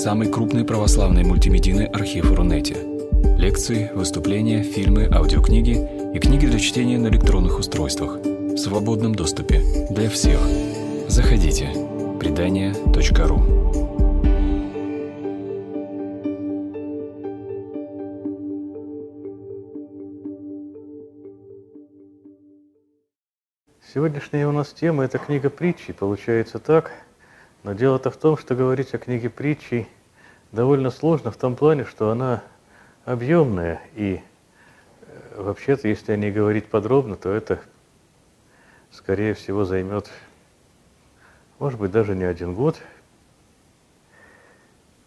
самый крупный православный мультимедийный архив Рунете. Лекции, выступления, фильмы, аудиокниги и книги для чтения на электронных устройствах в свободном доступе для всех. Заходите. Предания.ру Сегодняшняя у нас тема – это книга притчи. Получается так – но дело-то в том, что говорить о книге притчи довольно сложно в том плане, что она объемная, и э, вообще-то, если о ней говорить подробно, то это, скорее всего, займет, может быть, даже не один год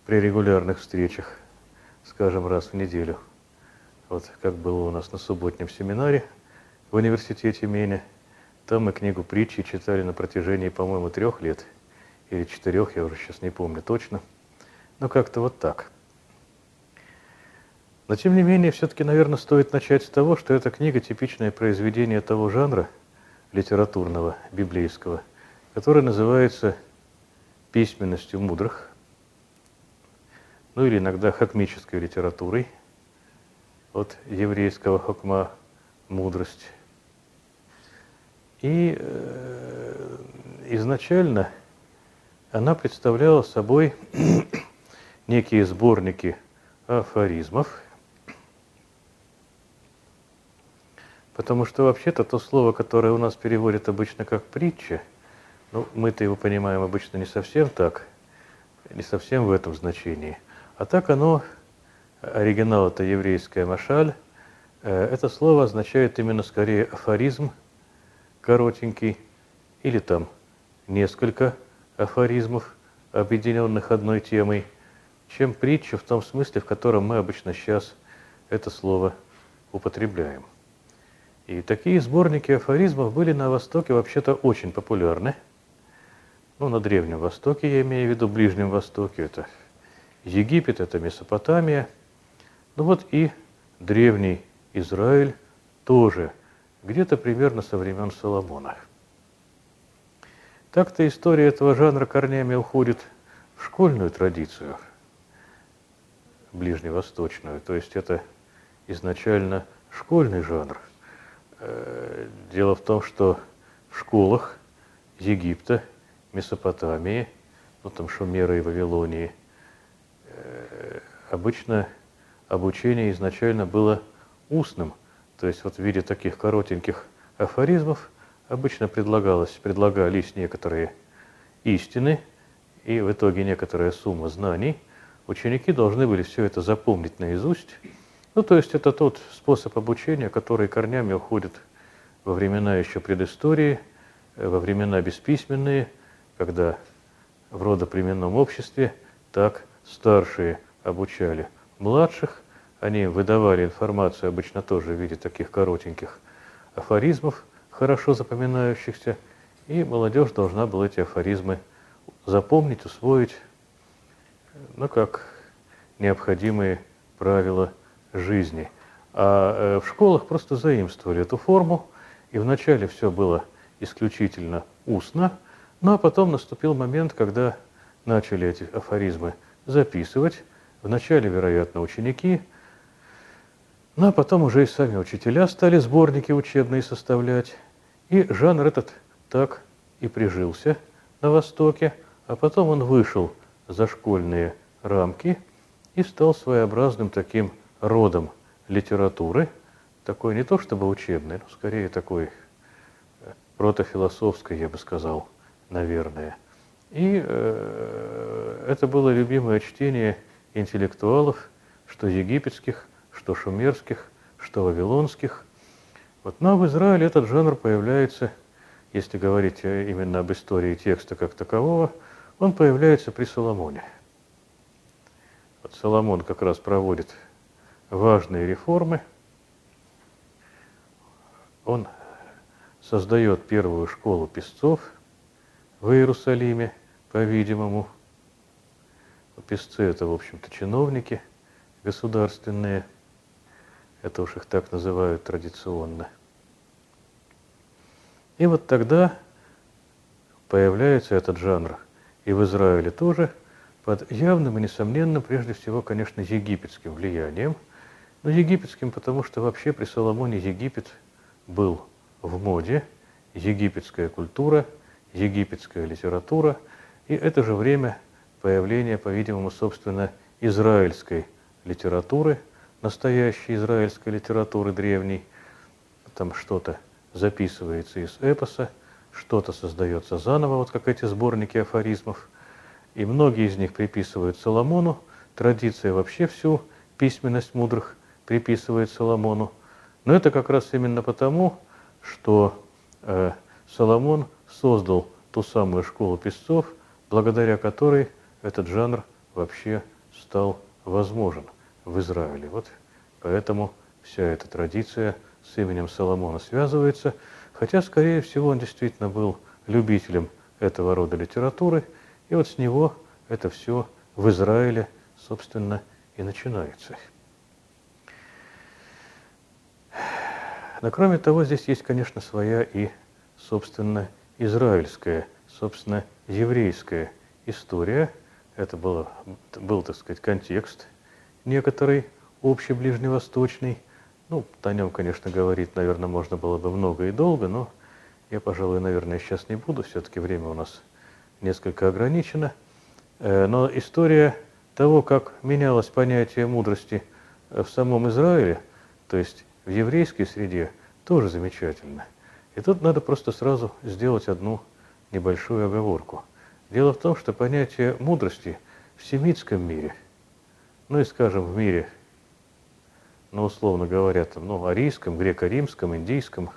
при регулярных встречах, скажем, раз в неделю. Вот как было у нас на субботнем семинаре в университете Меня. Там мы книгу притчи читали на протяжении, по-моему, трех лет – или четырех, я уже сейчас не помню точно. Но как-то вот так. Но тем не менее, все-таки, наверное, стоит начать с того, что эта книга типичное произведение того жанра литературного, библейского, которое называется письменностью мудрых, ну или иногда хакмической литературой, от еврейского хакма мудрость. И э, изначально – она представляла собой некие сборники афоризмов, потому что вообще-то то слово, которое у нас переводят обычно как притча, ну, мы-то его понимаем обычно не совсем так, не совсем в этом значении, а так оно, оригинал это еврейская машаль, э, это слово означает именно скорее афоризм коротенький или там несколько афоризмов, объединенных одной темой, чем притча в том смысле, в котором мы обычно сейчас это слово употребляем. И такие сборники афоризмов были на Востоке вообще-то очень популярны. Ну, на Древнем Востоке, я имею в виду Ближнем Востоке, это Египет, это Месопотамия. Ну вот и Древний Израиль тоже, где-то примерно со времен Соломона. Так-то история этого жанра корнями уходит в школьную традицию, ближневосточную. То есть это изначально школьный жанр. Э, дело в том, что в школах Египта, Месопотамии, ну там Шумера и Вавилонии, э, обычно обучение изначально было устным. То есть вот в виде таких коротеньких афоризмов обычно предлагалось, предлагались некоторые истины, и в итоге некоторая сумма знаний. Ученики должны были все это запомнить наизусть. Ну, то есть это тот способ обучения, который корнями уходит во времена еще предыстории, во времена бесписьменные, когда в родоплеменном обществе так старшие обучали младших, они выдавали информацию обычно тоже в виде таких коротеньких афоризмов – хорошо запоминающихся, и молодежь должна была эти афоризмы запомнить, усвоить, ну, как необходимые правила жизни. А э, в школах просто заимствовали эту форму, и вначале все было исключительно устно, ну а потом наступил момент, когда начали эти афоризмы записывать. Вначале, вероятно, ученики, ну а потом уже и сами учителя стали сборники учебные составлять. И жанр этот так и прижился на Востоке, а потом он вышел за школьные рамки и стал своеобразным таким родом литературы, такой не то чтобы учебный, но скорее такой э, протофилософской, я бы сказал, наверное. И э, это было любимое чтение интеллектуалов, что египетских, что шумерских, что вавилонских. Вот, но в Израиле этот жанр появляется, если говорить именно об истории текста как такового, он появляется при Соломоне. Вот Соломон как раз проводит важные реформы. Он создает первую школу песцов в Иерусалиме, по-видимому. Песцы – это, в общем-то, чиновники государственные – это уж их так называют традиционно. И вот тогда появляется этот жанр. И в Израиле тоже под явным и несомненным, прежде всего, конечно, египетским влиянием. Но египетским, потому что вообще при Соломоне Египет был в моде, египетская культура, египетская литература, и это же время появления, по-видимому, собственно, израильской литературы, настоящей израильской литературы древней. Там что-то записывается из эпоса, что-то создается заново, вот как эти сборники афоризмов – и многие из них приписывают Соломону. Традиция вообще всю письменность мудрых приписывает Соломону. Но это как раз именно потому, что э, Соломон создал ту самую школу писцов, благодаря которой этот жанр вообще стал возможен в Израиле. Вот поэтому вся эта традиция с именем Соломона связывается, хотя, скорее всего, он действительно был любителем этого рода литературы – и вот с него это все в Израиле, собственно, и начинается. Но кроме того, здесь есть, конечно, своя и, собственно, израильская, собственно, еврейская история. Это было, был, так сказать, контекст некоторый, общий ближневосточный. Ну, о нем, конечно, говорить, наверное, можно было бы много и долго, но я, пожалуй, наверное, сейчас не буду. Все-таки время у нас несколько ограничена. Э, но история того, как менялось понятие мудрости э, в самом Израиле, то есть в еврейской среде, тоже замечательно. И тут надо просто сразу сделать одну небольшую оговорку. Дело в том, что понятие мудрости в семитском мире, ну и, скажем, в мире, ну, условно говоря, там, ну, арийском, греко-римском, индийском,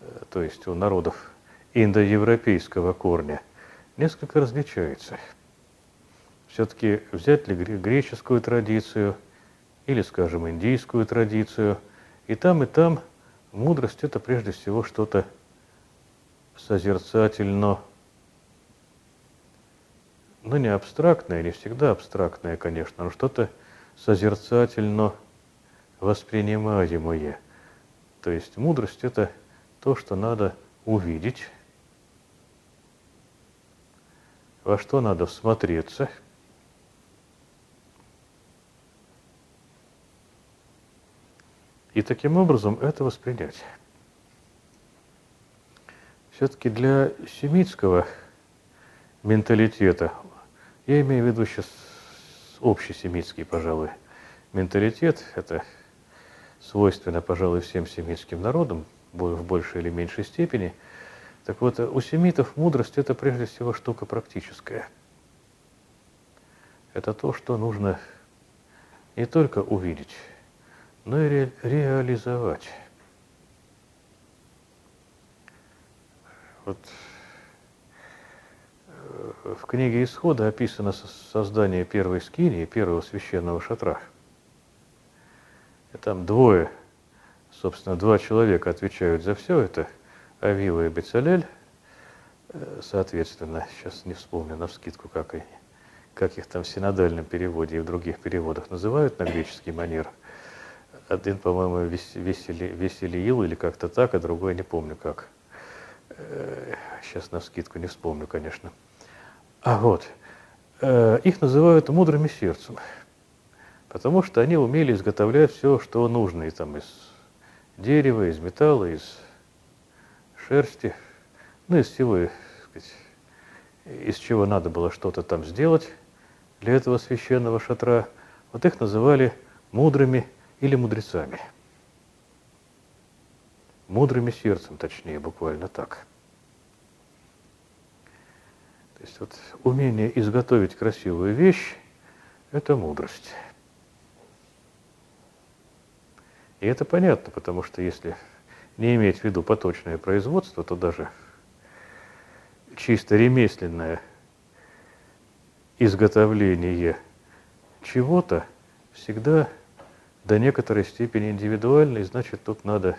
э, то есть у народов индоевропейского корня – несколько различается. Все-таки взять ли греческую традицию или, скажем, индийскую традицию, и там, и там мудрость – это прежде всего что-то созерцательно, ну не абстрактное, не всегда абстрактное, конечно, но что-то созерцательно воспринимаемое. То есть мудрость – это то, что надо увидеть, во что надо всмотреться. И таким образом это воспринять. Все-таки для семитского менталитета, я имею в виду сейчас общесемитский, пожалуй, менталитет, это свойственно, пожалуй, всем семитским народам в большей или меньшей степени – так вот, у семитов мудрость – это прежде всего штука практическая. Это то, что нужно не только увидеть, но и ре реализовать. Вот в книге Исхода описано создание первой скинии, первого священного шатра. И там двое, собственно, два человека отвечают за все это – Авива и Бецалель, э, соответственно, сейчас не вспомню на вскидку, как, как их там в синодальном переводе и в других переводах называют на греческий манер. Один, по-моему, весели, веселиил или как-то так, а другой не помню как. Сейчас э, на вскидку не вспомню, конечно. А вот, э, их называют мудрыми сердцем, потому что они умели изготовлять все, что нужно, и там из дерева, из металла, из шерсти, ну, из всего, сказать, из чего надо было что-то там сделать для этого священного шатра. Вот их называли мудрыми или мудрецами. Мудрыми сердцем, точнее, буквально так. То есть вот умение изготовить красивую вещь – это мудрость. И это понятно, потому что если не иметь в виду поточное производство, то даже чисто ремесленное изготовление чего-то всегда до некоторой степени индивидуальный, значит, тут надо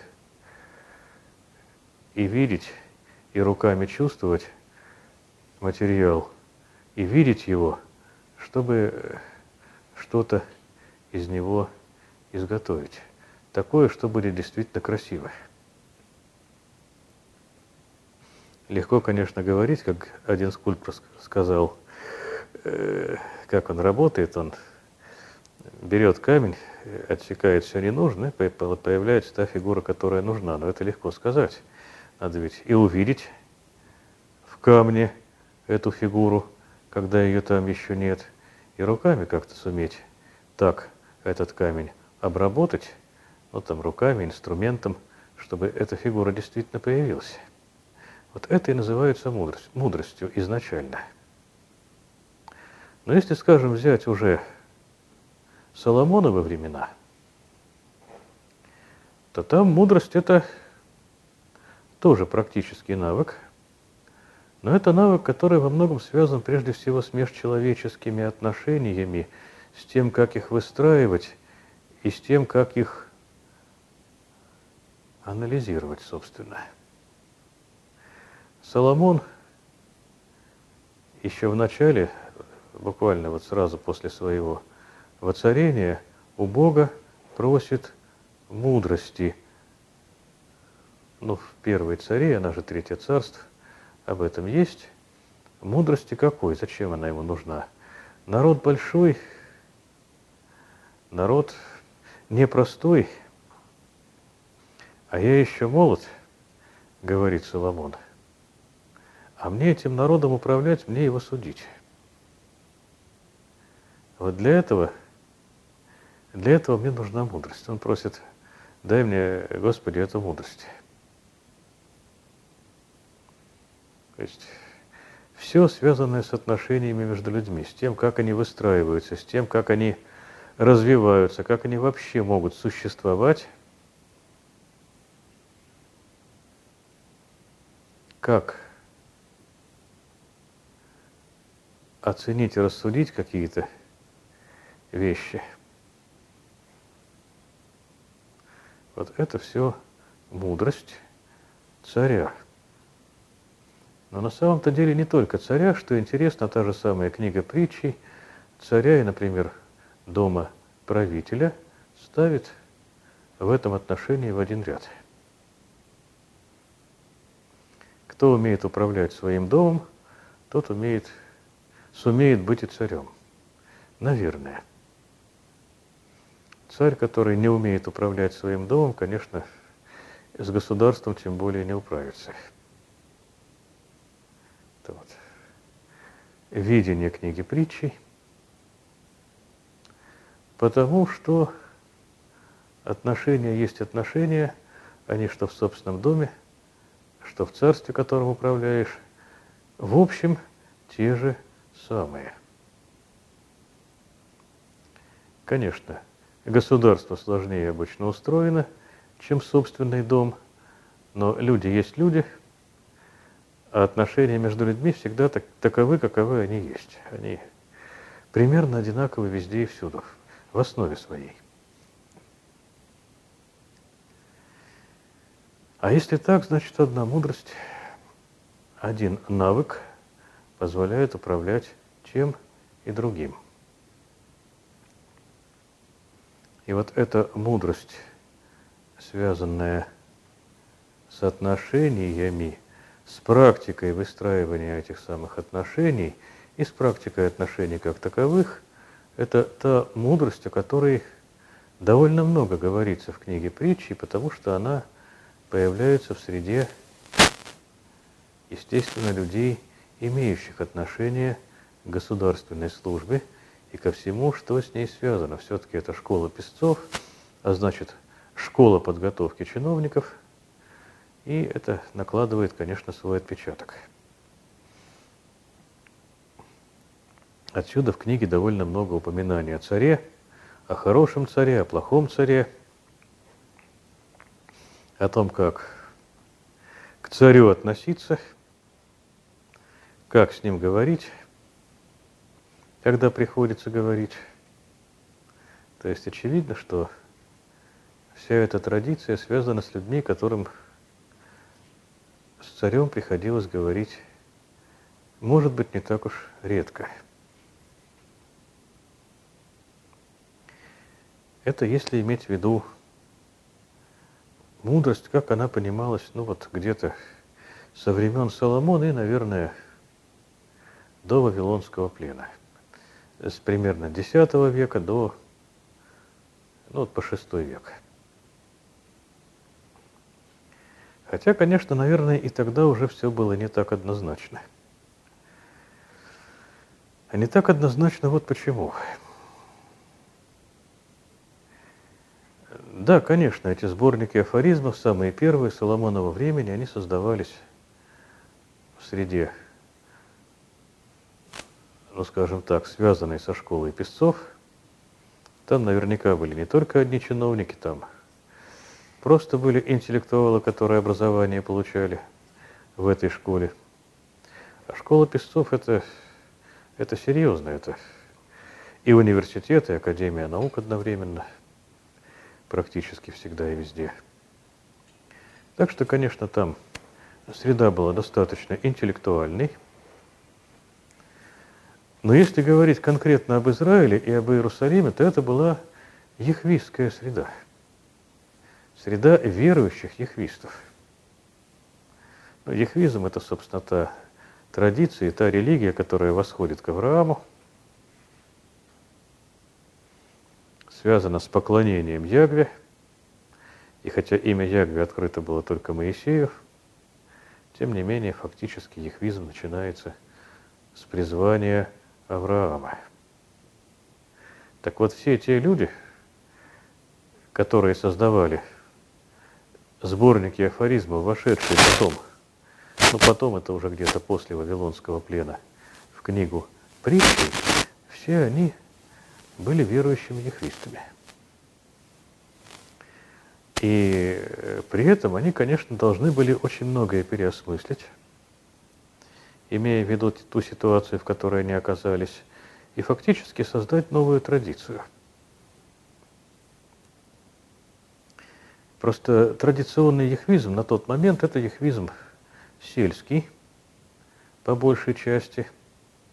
и видеть, и руками чувствовать материал, и видеть его, чтобы что-то из него изготовить. Такое, что будет действительно красивое. Легко, конечно, говорить, как один скульптор сказал, э, как он работает, он берет камень, отсекает все ненужное, появляется та фигура, которая нужна. Но это легко сказать. Надо ведь и увидеть в камне эту фигуру, когда ее там еще нет, и руками как-то суметь так этот камень обработать, ну там руками, инструментом, чтобы эта фигура действительно появилась. Вот это и называется мудрость, мудростью изначально. Но если, скажем, взять уже Соломоновы времена, то там мудрость – это тоже практический навык, но это навык, который во многом связан прежде всего с межчеловеческими отношениями, с тем, как их выстраивать и с тем, как их анализировать, собственно. Соломон еще в начале, буквально вот сразу после своего воцарения, у Бога просит мудрости. Ну, в первой царе, она же Третье царство, об этом есть. Мудрости какой? Зачем она ему нужна? Народ большой, народ непростой, а я еще молод, говорит Соломон. А мне этим народом управлять, мне его судить. Вот для этого, для этого мне нужна мудрость. Он просит, дай мне, Господи, эту мудрость. То есть все связанное с отношениями между людьми, с тем, как они выстраиваются, с тем, как они развиваются, как они вообще могут существовать, как оценить и рассудить какие-то вещи. Вот это все мудрость царя. Но на самом-то деле не только царя, что интересно, та же самая книга притчей, царя и, например, дома правителя ставит в этом отношении в один ряд. Кто умеет управлять своим домом, тот умеет, сумеет быть и царем. Наверное. Царь, который не умеет управлять своим домом, конечно, с государством тем более не управится. Это вот видение книги притчей – Потому что отношения есть отношения, они что в собственном доме, что в царстве, которым управляешь, в общем, те же самые. Конечно, государство сложнее обычно устроено, чем собственный дом, но люди есть люди, а отношения между людьми всегда так, таковы, каковы они есть. Они примерно одинаковы везде и всюду в основе своей. А если так, значит, одна мудрость, один навык позволяет управлять чем и другим. И вот эта мудрость, связанная с отношениями, с практикой выстраивания этих самых отношений и с практикой отношений как таковых, это та мудрость, о которой довольно много говорится в книге притчи, потому что она появляется в среде, естественно, людей, имеющих отношение к государственной службе и ко всему, что с ней связано. Все-таки это школа песцов, а значит, школа подготовки чиновников, и это накладывает, конечно, свой отпечаток. Отсюда в книге довольно много упоминаний о царе, о хорошем царе, о плохом царе, о том, как к царю относиться, как с ним говорить, когда приходится говорить. То есть очевидно, что вся эта традиция связана с людьми, которым с царем приходилось говорить, может быть, не так уж редко – Это если иметь в виду мудрость, как она понималась, ну вот где-то со времен Соломона и, наверное, до Вавилонского плена. с примерно X века до, ну, вот по VI век. Хотя, конечно, наверное, и тогда уже все было не так однозначно. А не так однозначно вот почему. Да, конечно, эти сборники афоризмов, самые первые Соломонова времени, они создавались в среде, ну, скажем так, связанной со школой песцов. Там наверняка были не только одни чиновники, там просто были интеллектуалы, которые образование получали в этой школе. А школа песцов это, это серьезно, это и университет, и Академия наук одновременно – практически всегда и везде. Так что, конечно, там среда была достаточно интеллектуальной. Но если говорить конкретно об Израиле и об Иерусалиме, то это была ехвистская среда. Среда верующих ехвистов. Но ехвизм – это, собственно, та традиция, та религия, которая восходит к Аврааму – связано с поклонением Ягве. И хотя имя Ягве открыто было только Моисею, тем не менее фактически ехвизм начинается с призвания Авраама. Так вот, все те люди, которые создавали сборники афоризмов, вошедшие потом, ну потом это уже где-то после Вавилонского плена, в книгу притчи, все они были верующими ехристами. И э, при этом они, конечно, должны были очень многое переосмыслить, имея в виду ту ситуацию, в которой они оказались, и фактически создать новую традицию. Просто традиционный ехвизм на тот момент – это ехвизм сельский, по большей части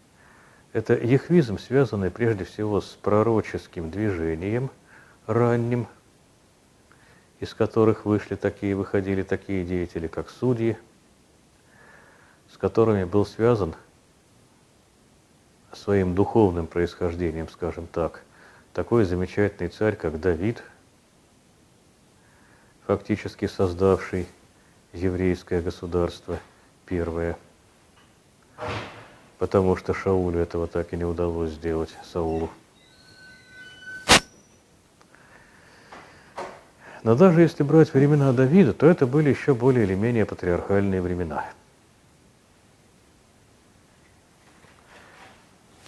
– это ехвизм, связанный прежде всего с пророческим движением ранним, из которых вышли такие, выходили такие деятели, как судьи, с которыми был связан своим духовным происхождением, скажем так, такой замечательный царь, как Давид, фактически создавший еврейское государство первое – потому что Шаулю этого так и не удалось сделать, Саулу. Но даже если брать времена Давида, то это были еще более или менее патриархальные времена.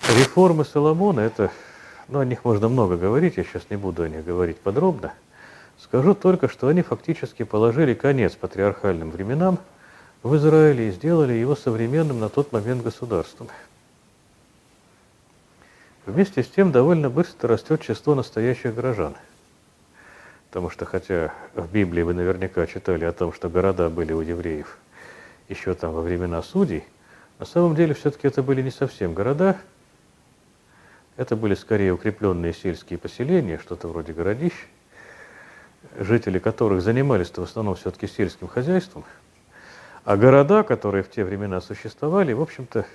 Реформы Соломона, это, ну, о них можно много говорить, я сейчас не буду о них говорить подробно. Скажу только, что они фактически положили конец патриархальным временам – в Израиле и сделали его современным на тот момент государством. Вместе с тем довольно быстро растет число настоящих горожан. Потому что, хотя в Библии вы наверняка читали о том, что города были у евреев еще там во времена судей, на самом деле все-таки это были не совсем города, это были скорее укрепленные сельские поселения, что-то вроде городищ, жители которых занимались в основном все-таки сельским хозяйством – а города, которые в те времена существовали, в общем-то,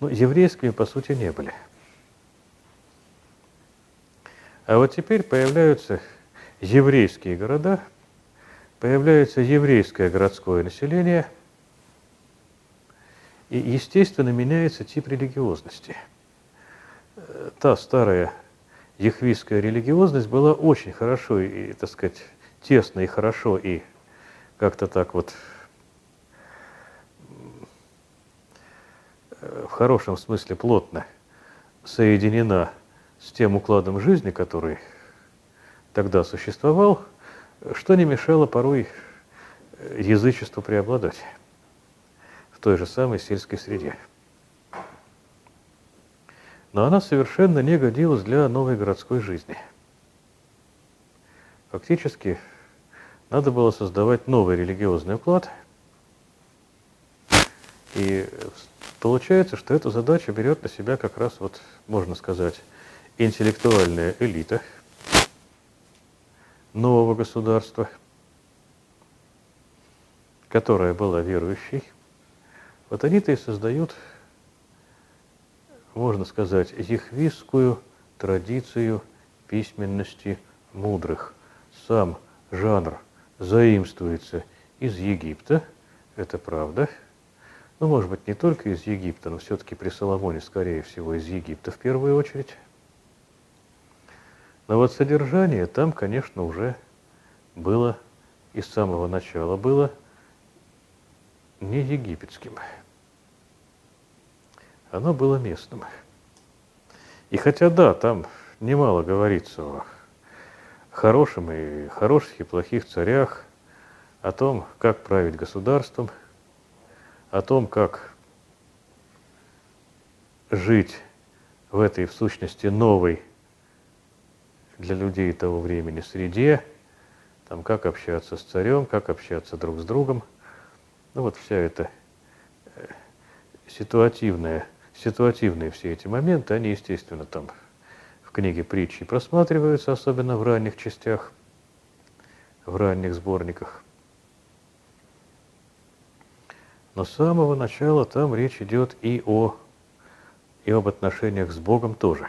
ну, еврейскими по сути не были. А вот теперь появляются еврейские города, появляется еврейское городское население, и, естественно, меняется тип религиозности. Та старая ехвистская религиозность была очень хорошо и, так сказать, тесно и хорошо и как-то так вот в хорошем смысле плотно соединена с тем укладом жизни, который тогда существовал, что не мешало порой язычеству преобладать в той же самой сельской среде. Но она совершенно не годилась для новой городской жизни. Фактически надо было создавать новый религиозный уклад, и Получается, что эту задачу берет на себя как раз, вот, можно сказать, интеллектуальная элита нового государства, которая была верующей. Вот они-то и создают можно сказать, ехвистскую традицию письменности мудрых. Сам жанр заимствуется из Египта, это правда. Ну, может быть, не только из Египта, но все-таки при Соломоне, скорее всего, из Египта в первую очередь. Но вот содержание там, конечно, уже было и с самого начала было не египетским. Оно было местным. И хотя да, там немало говорится о хорошем и хороших и плохих царях, о том, как править государством, о том, как жить в этой, в сущности, новой для людей того времени среде, там, как общаться с царем, как общаться друг с другом. Ну вот вся эта э, ситуативная, ситуативные все эти моменты, они, естественно, там в книге притчи просматриваются, особенно в ранних частях, в ранних сборниках. Но с самого начала там речь идет и о и об отношениях с Богом тоже.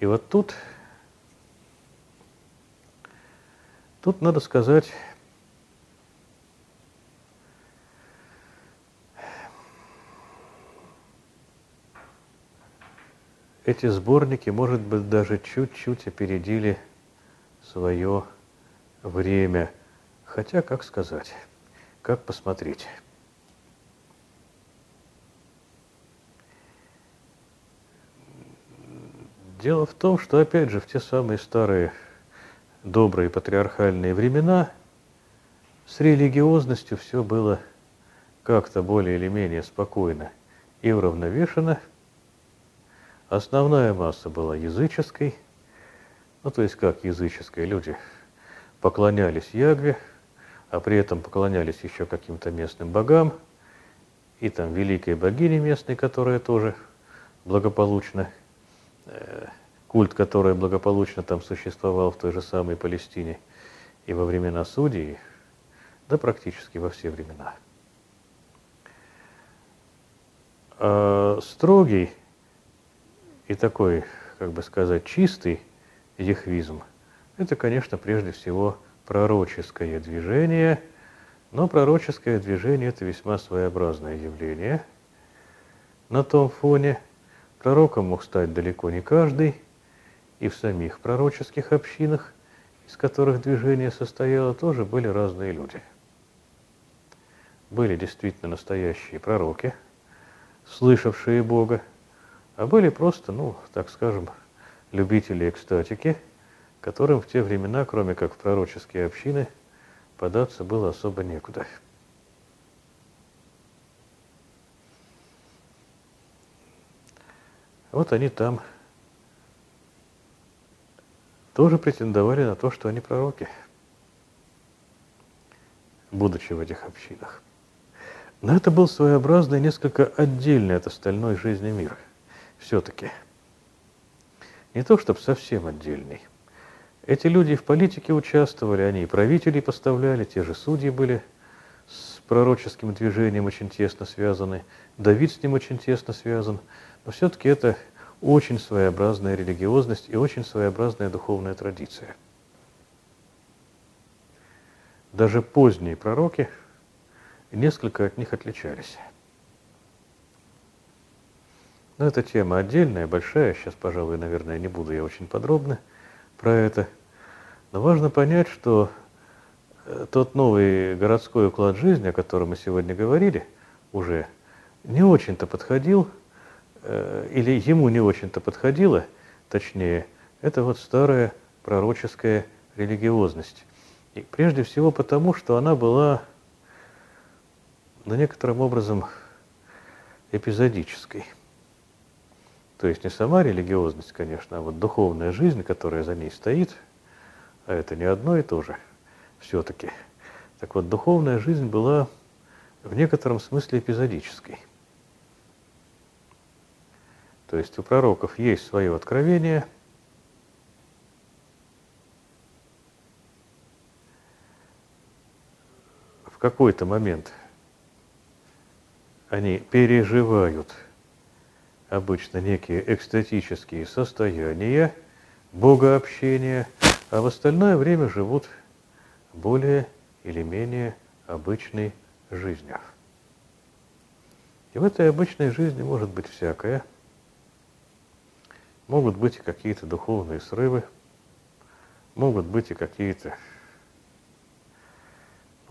И вот тут, тут надо сказать, эти сборники, может быть, даже чуть-чуть опередили свое время. Хотя, как сказать, как посмотреть. Дело в том, что, опять же, в те самые старые добрые патриархальные времена с религиозностью все было как-то более или менее спокойно и уравновешено – Основная масса была языческой, ну то есть как языческие люди поклонялись Ягве, а при этом поклонялись еще каким-то местным богам, и там великой богине местной, которая тоже благополучно, э, культ, который благополучно там существовал в той же самой Палестине и во времена судей, да практически во все времена. А строгий и такой, как бы сказать, чистый ехвизм, это, конечно, прежде всего пророческое движение, но пророческое движение – это весьма своеобразное явление. На том фоне пророком мог стать далеко не каждый, и в самих пророческих общинах, из которых движение состояло, тоже были разные люди. Были действительно настоящие пророки, слышавшие Бога, а были просто, ну, так скажем, любители экстатики, которым в те времена, кроме как в пророческие общины, податься было особо некуда. Вот они там тоже претендовали на то, что они пророки, будучи в этих общинах. Но это был своеобразный, несколько отдельный от остальной жизни мира все-таки. Не то, чтобы совсем отдельный. Эти люди в политике участвовали, они и правителей поставляли, те же судьи были с пророческим движением очень тесно связаны, Давид с ним очень тесно связан, но все-таки это очень своеобразная религиозность и очень своеобразная духовная традиция. Даже поздние пророки несколько от них отличались. Но эта тема отдельная, большая. Сейчас, пожалуй, наверное, не буду я очень подробно про это. Но важно понять, что э, тот новый городской уклад жизни, о котором мы сегодня говорили, уже не очень-то подходил, э, или ему не очень-то подходило, точнее, это вот старая пророческая религиозность. И прежде всего потому, что она была на ну, некоторым образом эпизодической. То есть не сама религиозность, конечно, а вот духовная жизнь, которая за ней стоит, а это не одно и то же все-таки. Так вот, духовная жизнь была в некотором смысле эпизодической. То есть у пророков есть свое откровение, в какой-то момент они переживают обычно некие экстатические состояния, богообщения, а в остальное время живут более или менее обычной жизнью. И в этой обычной жизни может быть всякое. Могут быть и какие-то духовные срывы, могут быть и какие-то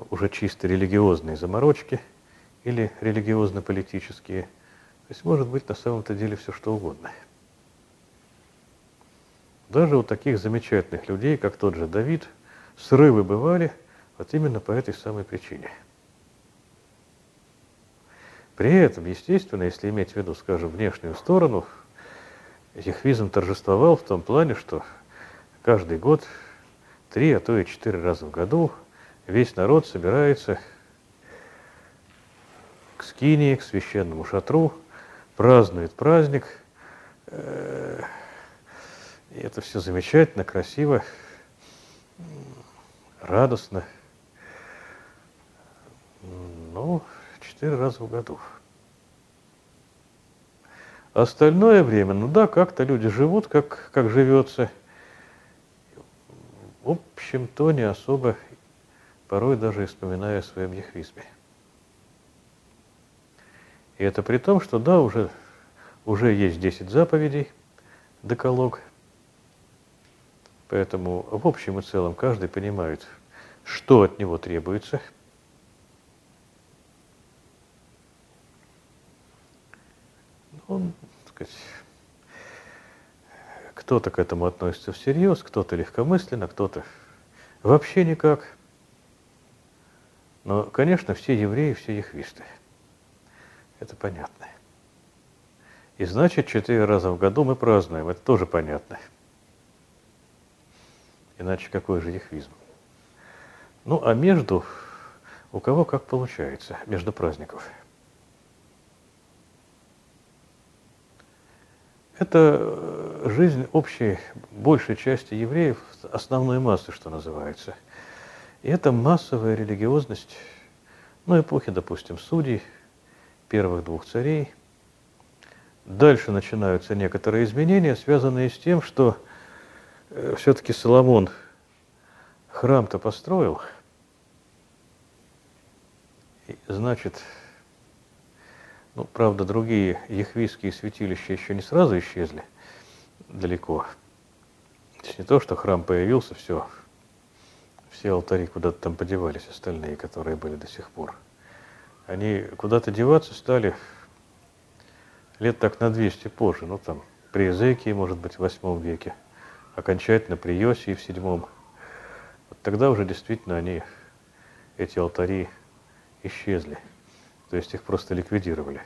уже чисто религиозные заморочки или религиозно-политические. То есть может быть на самом-то деле все что угодно. Даже у таких замечательных людей, как тот же Давид, срывы бывали вот именно по этой самой причине. При этом, естественно, если иметь в виду, скажем, внешнюю сторону, яхвизм торжествовал в том плане, что каждый год, три, а то и четыре раза в году весь народ собирается к скинии, к священному шатру, празднует праздник. Э, и это все замечательно, красиво, радостно. Ну, четыре раза в году. Остальное время, ну да, как-то люди живут, как, как живется. В общем-то, не особо порой даже вспоминая о своем яхвизме. И это при том, что да, уже, уже есть 10 заповедей, деколог. Поэтому в общем и целом каждый понимает, что от него требуется. Он, так сказать, кто-то к этому относится всерьез, кто-то легкомысленно, кто-то вообще никак – но, конечно, все евреи, все яхвисты. Это понятно. И значит, четыре раза в году мы празднуем. Это тоже понятно. Иначе какой же яхвизм? Ну, а между, у кого как получается, между праздников. Это э, жизнь общей, большей части евреев, основной массы, что называется – и это массовая религиозность, ну, эпохи, допустим, судей, первых двух царей. Дальше начинаются некоторые изменения, связанные с тем, что э, все-таки Соломон храм-то построил, значит, ну, правда, другие яхвийские святилища еще не сразу исчезли далеко. То есть не то, что храм появился, все, все алтари куда-то там подевались, остальные, которые были до сих пор. Они куда-то деваться стали лет так на 200 позже, ну там при Эзекии, может быть, в восьмом веке, окончательно при Йосии в седьмом. Вот тогда уже действительно они, эти алтари, исчезли. То есть их просто ликвидировали.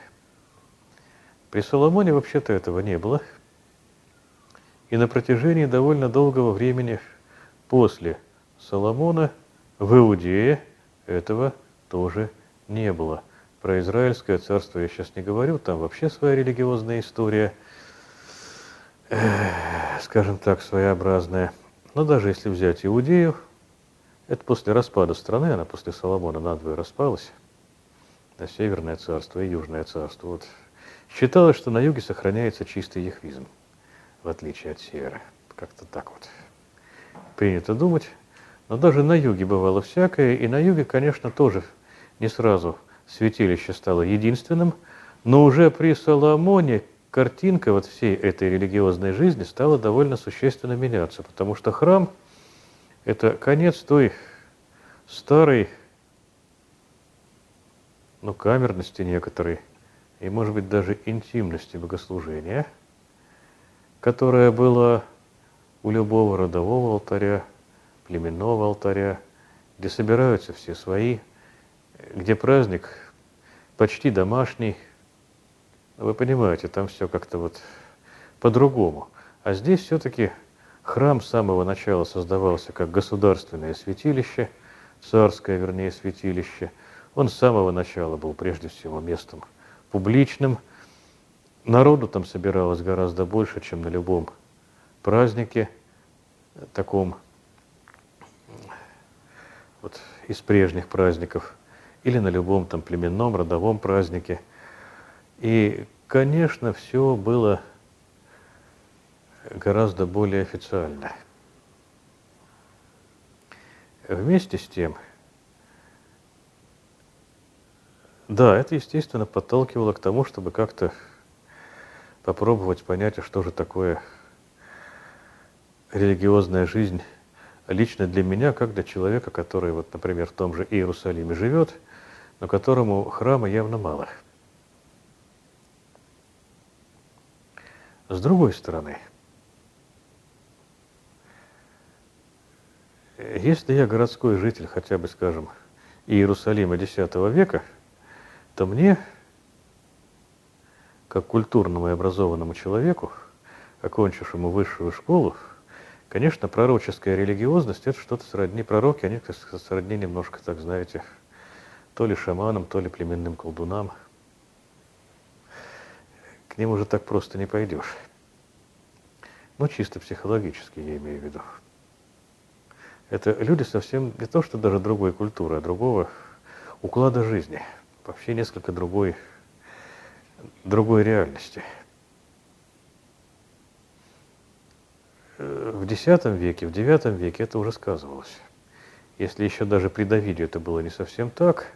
При Соломоне вообще-то этого не было. И на протяжении довольно долгого времени после Соломона в Иудее этого тоже не было. Про Израильское царство я сейчас не говорю, там вообще своя религиозная история, скажем так, своеобразная. Но даже если взять Иудею, это после распада страны, она после Соломона надвое распалась, на Северное царство и Южное царство. Вот. Считалось, что на юге сохраняется чистый яхвизм, в отличие от севера. Как-то так вот принято думать. Но даже на юге бывало всякое, и на юге, конечно, тоже не сразу святилище стало единственным, но уже при Соломоне картинка вот всей этой религиозной жизни стала довольно существенно меняться, потому что храм – это конец той старой, ну, камерности некоторой, и, может быть, даже интимности богослужения, которая была у любого родового алтаря – племенного алтаря, где собираются все свои, где праздник почти домашний. Вы понимаете, там все как-то вот по-другому. А здесь все-таки храм с самого начала создавался как государственное святилище, царское, вернее, святилище. Он с самого начала был прежде всего местом публичным. Народу там собиралось гораздо больше, чем на любом празднике таком вот из прежних праздников, или на любом там племенном, родовом празднике. И, конечно, все было гораздо более официально. Вместе с тем, да, это, естественно, подталкивало к тому, чтобы как-то попробовать понять, а что же такое религиозная жизнь лично для меня, как для человека, который, вот, например, в том же Иерусалиме живет, но которому храма явно мало. С другой стороны, если я городской житель, хотя бы, скажем, Иерусалима X века, то мне, как культурному и образованному человеку, окончившему высшую школу, Конечно, пророческая религиозность – это что-то сродни пророки, они сродни немножко, так знаете, то ли шаманам, то ли племенным колдунам. К ним уже так просто не пойдешь. Ну, чисто психологически я имею в виду. Это люди совсем не то, что даже другой культуры, а другого уклада жизни. Вообще несколько другой, другой реальности – в X веке, в IX веке это уже сказывалось. Если еще даже при Давиде это было не совсем так,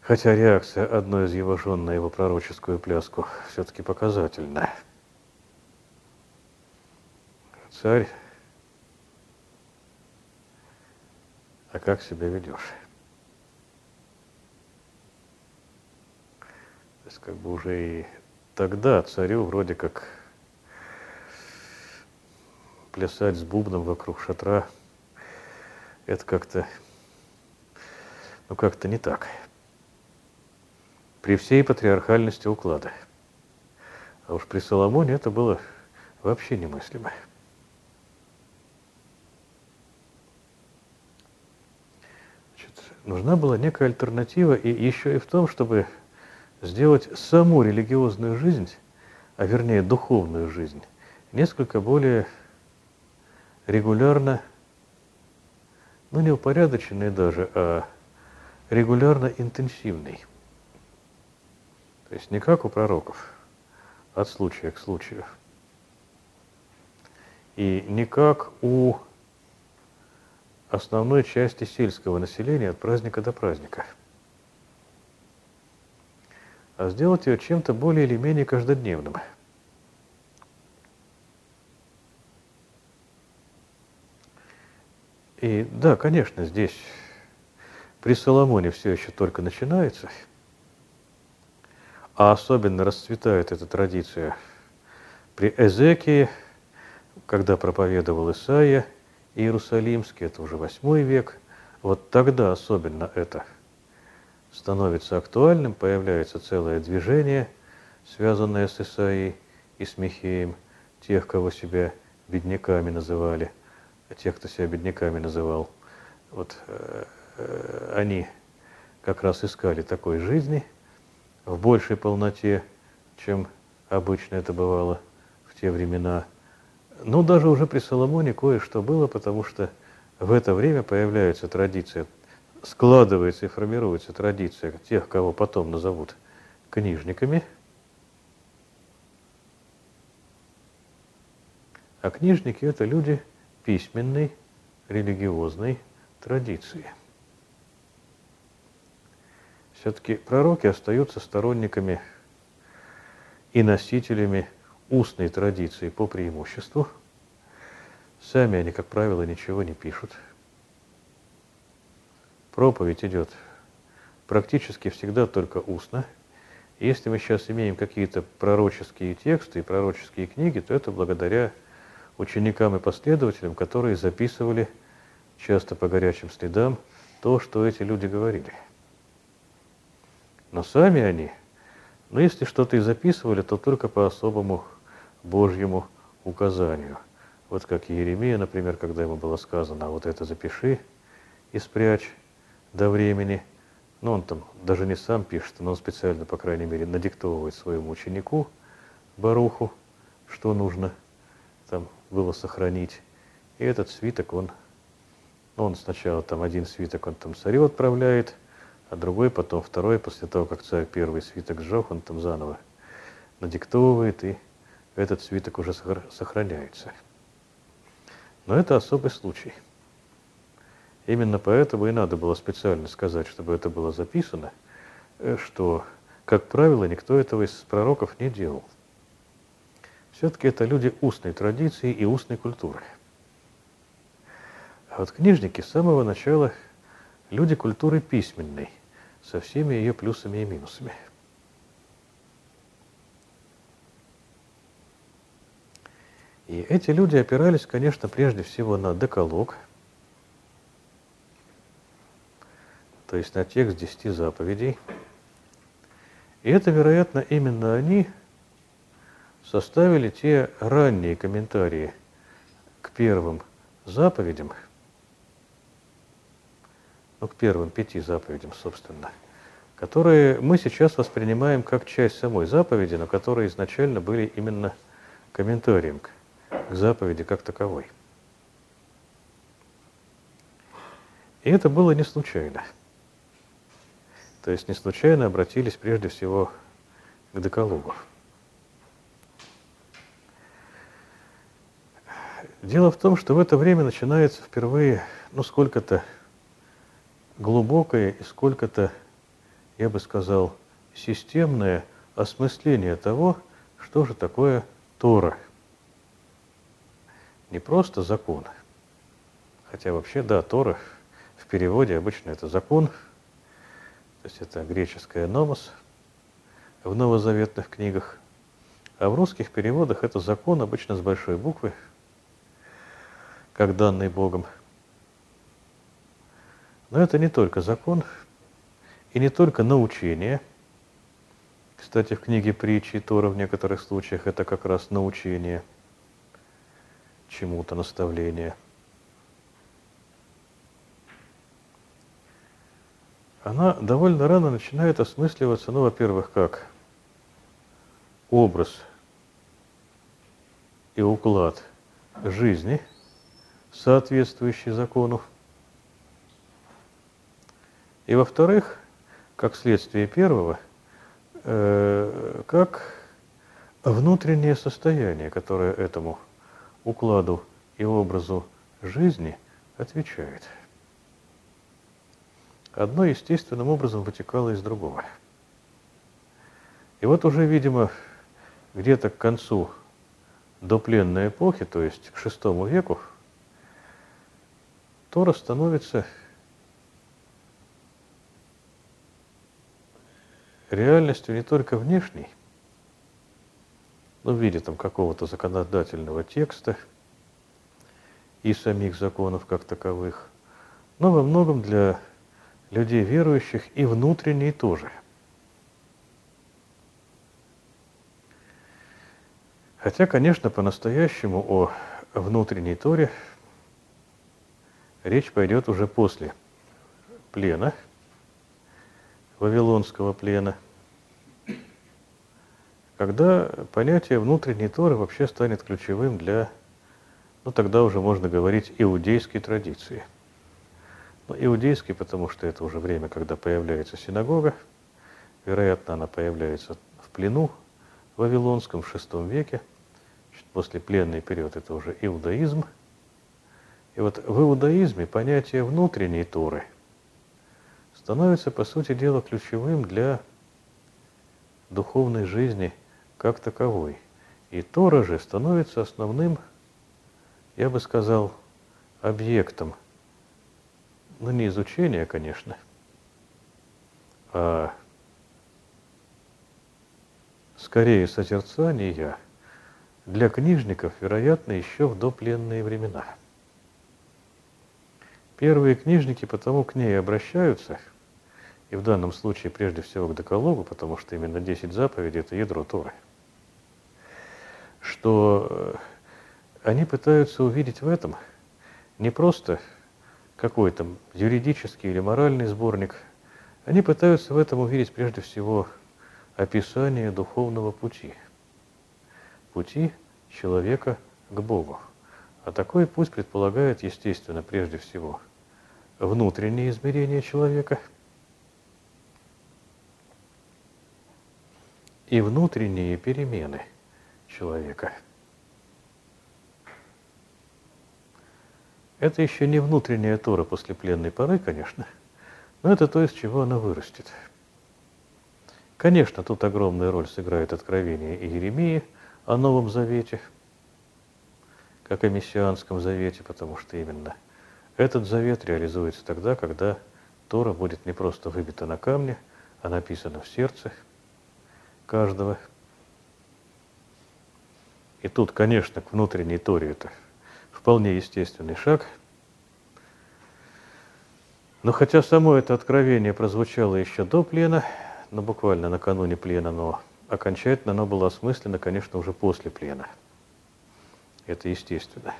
хотя реакция одной из его жен на его пророческую пляску все-таки показательная. Царь, а как себя ведешь? То есть как бы уже и тогда царю вроде как плясать с бубном вокруг шатра, это как-то, ну как-то не так. При всей патриархальности уклада. А уж при Соломоне это было вообще немыслимо. Значит, нужна была некая альтернатива, и еще и в том, чтобы сделать саму религиозную жизнь, а вернее духовную жизнь, несколько более регулярно, ну не упорядоченный даже, а регулярно интенсивный. То есть не как у пророков, от случая к случаю. И не как у основной части сельского населения от праздника до праздника. А сделать ее чем-то более или менее каждодневным – И да, конечно, здесь при Соломоне все еще только начинается, а особенно расцветает эта традиция при Эзекии, когда проповедовал Исаия Иерусалимский, это уже восьмой век, вот тогда особенно это становится актуальным, появляется целое движение, связанное с Исаией и с Михеем, тех, кого себя бедняками называли – тех, кто себя бедняками называл, вот э, э, они как раз искали такой жизни в большей полноте, чем обычно это бывало в те времена. Но даже уже при Соломоне кое-что было, потому что в это время появляется традиция, складывается и формируется традиция тех, кого потом назовут книжниками. А книжники – это люди – письменной религиозной традиции. Все-таки пророки остаются сторонниками и носителями устной традиции по преимуществу. Сами они, как правило, ничего не пишут. Проповедь идет практически всегда только устно. Если мы сейчас имеем какие-то пророческие тексты и пророческие книги, то это благодаря ученикам и последователям, которые записывали часто по горячим следам то, что эти люди говорили. Но сами они, ну если что-то и записывали, то только по особому Божьему указанию. Вот как Еремия, например, когда ему было сказано, а вот это запиши и спрячь до времени. Ну, он там даже не сам пишет, но он специально, по крайней мере, надиктовывает своему ученику Баруху, что нужно там было сохранить. И этот свиток, он, ну, он сначала там один свиток он там царю отправляет, а другой потом, второй, после того, как царь первый свиток сжег, он там заново надиктовывает, и этот свиток уже сохраняется. Но это особый случай. Именно поэтому и надо было специально сказать, чтобы это было записано, э, что, как правило, никто этого из пророков не делал. Все-таки это люди устной традиции и устной культуры. А вот книжники с самого начала люди культуры письменной, со всеми ее плюсами и минусами. И эти люди опирались, конечно, прежде всего на деколог, то есть на текст десяти заповедей. И это, вероятно, именно они составили те ранние комментарии к первым заповедям, ну, к первым пяти заповедям, собственно, которые мы сейчас воспринимаем как часть самой заповеди, но которые изначально были именно комментарием к к заповеди как таковой. И это было не случайно. То есть не случайно обратились прежде всего к декологу. Дело в том, что в это время начинается впервые, ну, сколько-то глубокое и сколько-то, я бы сказал, системное осмысление того, что же такое Тора – не просто закон, хотя вообще, да, Тора в переводе обычно это закон, то есть это греческое номос в новозаветных книгах, а в русских переводах это закон обычно с большой буквы, как данный Богом. Но это не только закон и не только научение. Кстати, в книге притчи Тора в некоторых случаях это как раз научение – чему-то наставление. Она довольно рано начинает осмысливаться, ну, во-первых, как образ и уклад жизни, соответствующий закону. И во-вторых, как следствие первого, э, как внутреннее состояние, которое этому укладу и образу жизни отвечает. Одно естественным образом вытекало из другого. И вот уже, видимо, где-то к концу допленной эпохи, то есть к VI веку, Тора становится реальностью не только внешней, ну, в виде там какого-то законодательного текста и самих законов как таковых, но во многом для людей верующих и внутренней тоже. Хотя, конечно, по-настоящему о внутренней Торе речь пойдет уже после плена, Вавилонского плена – когда понятие внутренней Торы вообще станет ключевым для, ну тогда уже можно говорить, иудейской традиции. Ну, иудейский, потому что это уже время, когда появляется синагога, вероятно, она появляется в плену вавилонском в VI веке, после пленный период это уже иудаизм. И вот в иудаизме понятие внутренней Торы становится, по сути дела, ключевым для духовной жизни – как таковой. И Тора же становится основным, я бы сказал, объектом, ну не изучения, конечно, а скорее созерцания для книжников, вероятно, еще в допленные времена. Первые книжники потому к ней обращаются, и в данном случае прежде всего к декалогу, потому что именно 10 заповедей – это ядро Торы – что э, они пытаются увидеть в этом не просто какой-то юридический или моральный сборник, они пытаются в этом увидеть прежде всего описание духовного пути, пути человека к Богу. А такой путь предполагает, естественно, прежде всего, внутренние измерения человека и внутренние перемены человека. Это еще не внутренняя Тора после пленной поры, конечно, но это то, из чего она вырастет. Конечно, тут огромную роль сыграет откровение Иеремии о Новом Завете, как о Мессианском Завете, потому что именно – этот завет реализуется тогда, когда Тора будет не просто выбита на камне, а написана в сердце каждого. И тут, конечно, к внутренней Торе это вполне естественный шаг. Но хотя само это откровение прозвучало еще до плена, но ну, буквально накануне плена, но окончательно оно было осмысленно, конечно, уже после плена. Это естественно.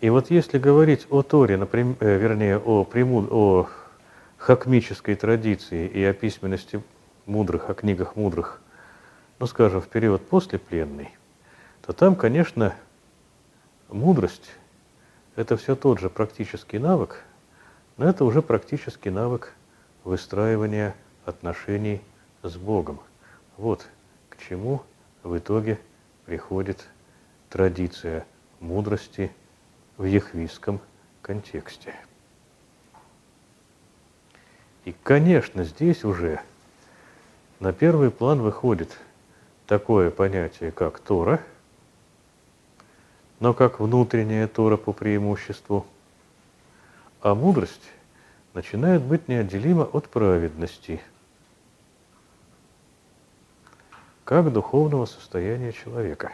И вот если говорить о Торе, например, э, вернее, о, прему, о хакмической традиции и о письменности мудрых, о книгах мудрых, ну, скажем, в период после пленной, то там, конечно, мудрость – это все тот же практический навык, но это уже практически навык выстраивания отношений с Богом. Вот к чему в итоге приходит традиция мудрости в яхвистском контексте. И, конечно, здесь уже на первый план выходит такое понятие, как Тора, но как внутренняя Тора по преимуществу – а мудрость начинает быть неотделима от праведности, как духовного состояния человека.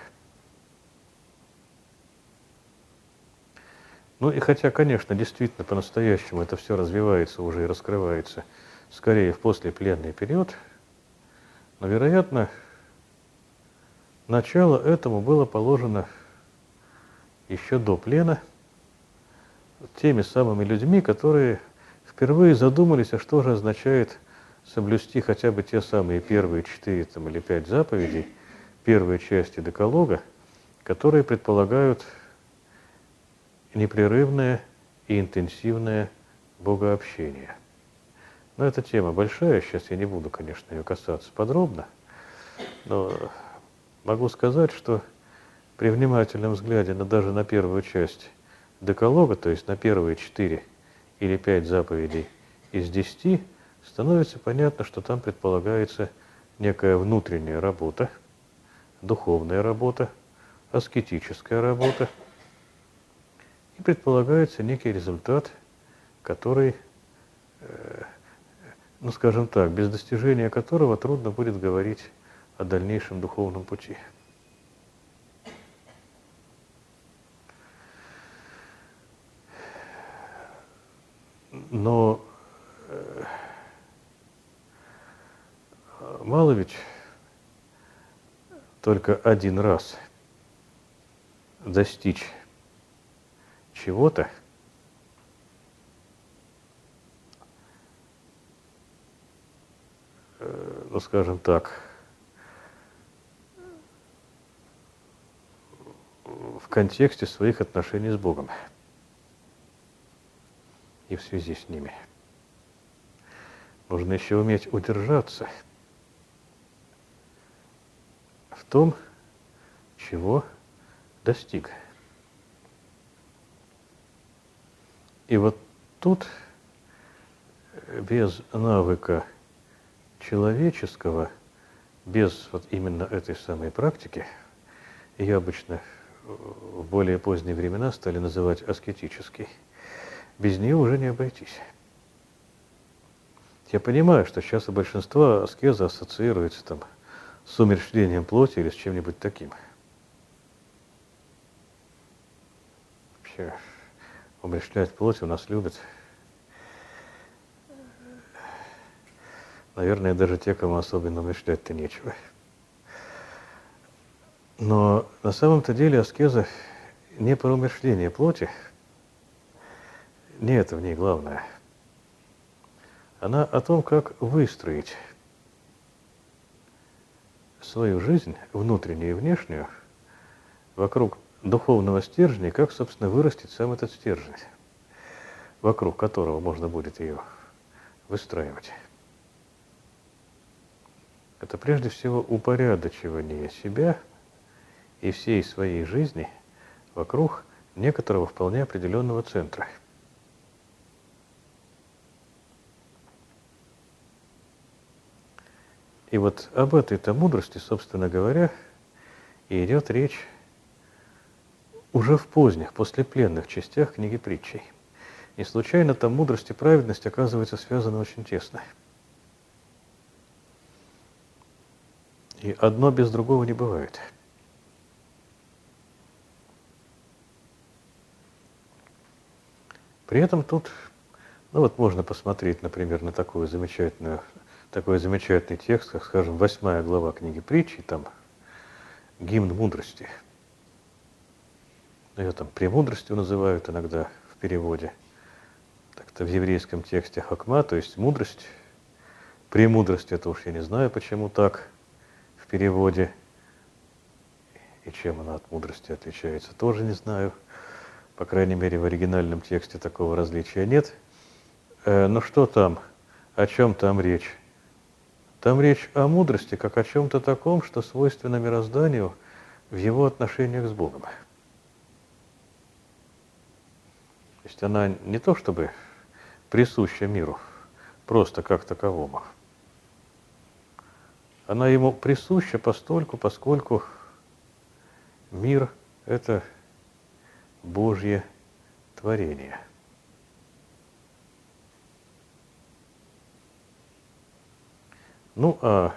Ну и хотя, конечно, действительно по-настоящему это все развивается уже и раскрывается скорее в послепленный период, но, вероятно, начало этому было положено еще до плена – теми самыми людьми, которые впервые задумались, а что же означает соблюсти хотя бы те самые первые четыре там, или пять заповедей, первые части деколога, которые предполагают непрерывное и интенсивное богообщение. Но эта тема большая, сейчас я не буду, конечно, ее касаться подробно, но могу сказать, что при внимательном взгляде на, даже на первую часть деколога, то есть на первые четыре или пять заповедей из десяти, становится понятно, что там предполагается некая внутренняя работа, духовная работа, аскетическая работа, и предполагается некий результат, который, э, ну скажем так, без достижения которого трудно будет говорить о дальнейшем духовном пути. Но э, мало ведь только один раз достичь чего-то, э, ну скажем так, в контексте своих отношений с Богом и в связи с ними. Нужно еще уметь удержаться в том, чего достиг. И вот тут без навыка человеческого, без вот именно этой самой практики, ее обычно в более поздние времена стали называть аскетический – без нее уже не обойтись. Я понимаю, что сейчас у большинства аскеза ассоциируется там с умерщвлением плоти или с чем-нибудь таким. Вообще, умерщвлять плоть у нас любят. Наверное, даже те, кому особенно умерщвлять-то нечего. Но на самом-то деле аскеза не про умерщвление плоти – не это в ней главное. Она о том, как выстроить свою жизнь, внутреннюю и внешнюю, вокруг духовного стержня, как, собственно, вырастет сам этот стержень, вокруг которого можно будет ее выстраивать. это прежде всего упорядочивание себя и всей своей жизни вокруг некоторого вполне определенного центра. И вот об этой-то мудрости, собственно говоря, и идет речь уже в поздних, послепленных частях книги притчей. Не случайно там мудрость и праведность оказывается связаны очень тесно. И одно без другого не бывает. При этом тут, ну вот можно посмотреть, например, на такую замечательную, такой замечательный текст, как, скажем, восьмая глава книги притчи, там гимн мудрости. Ее там премудростью называют иногда в переводе. Так-то в еврейском тексте хакма, то есть мудрость. Премудрость это уж я не знаю, почему так в переводе. И чем она от мудрости отличается, тоже не знаю. По крайней мере, в оригинальном тексте такого различия нет. Э, но что там? О чем там речь? Там речь о мудрости, как о чем-то таком, что свойственно мирозданию в его отношениях с Богом. То есть она не то чтобы присуща миру, просто как таковому. Она ему присуща постольку, поскольку мир – это Божье творение. Ну, а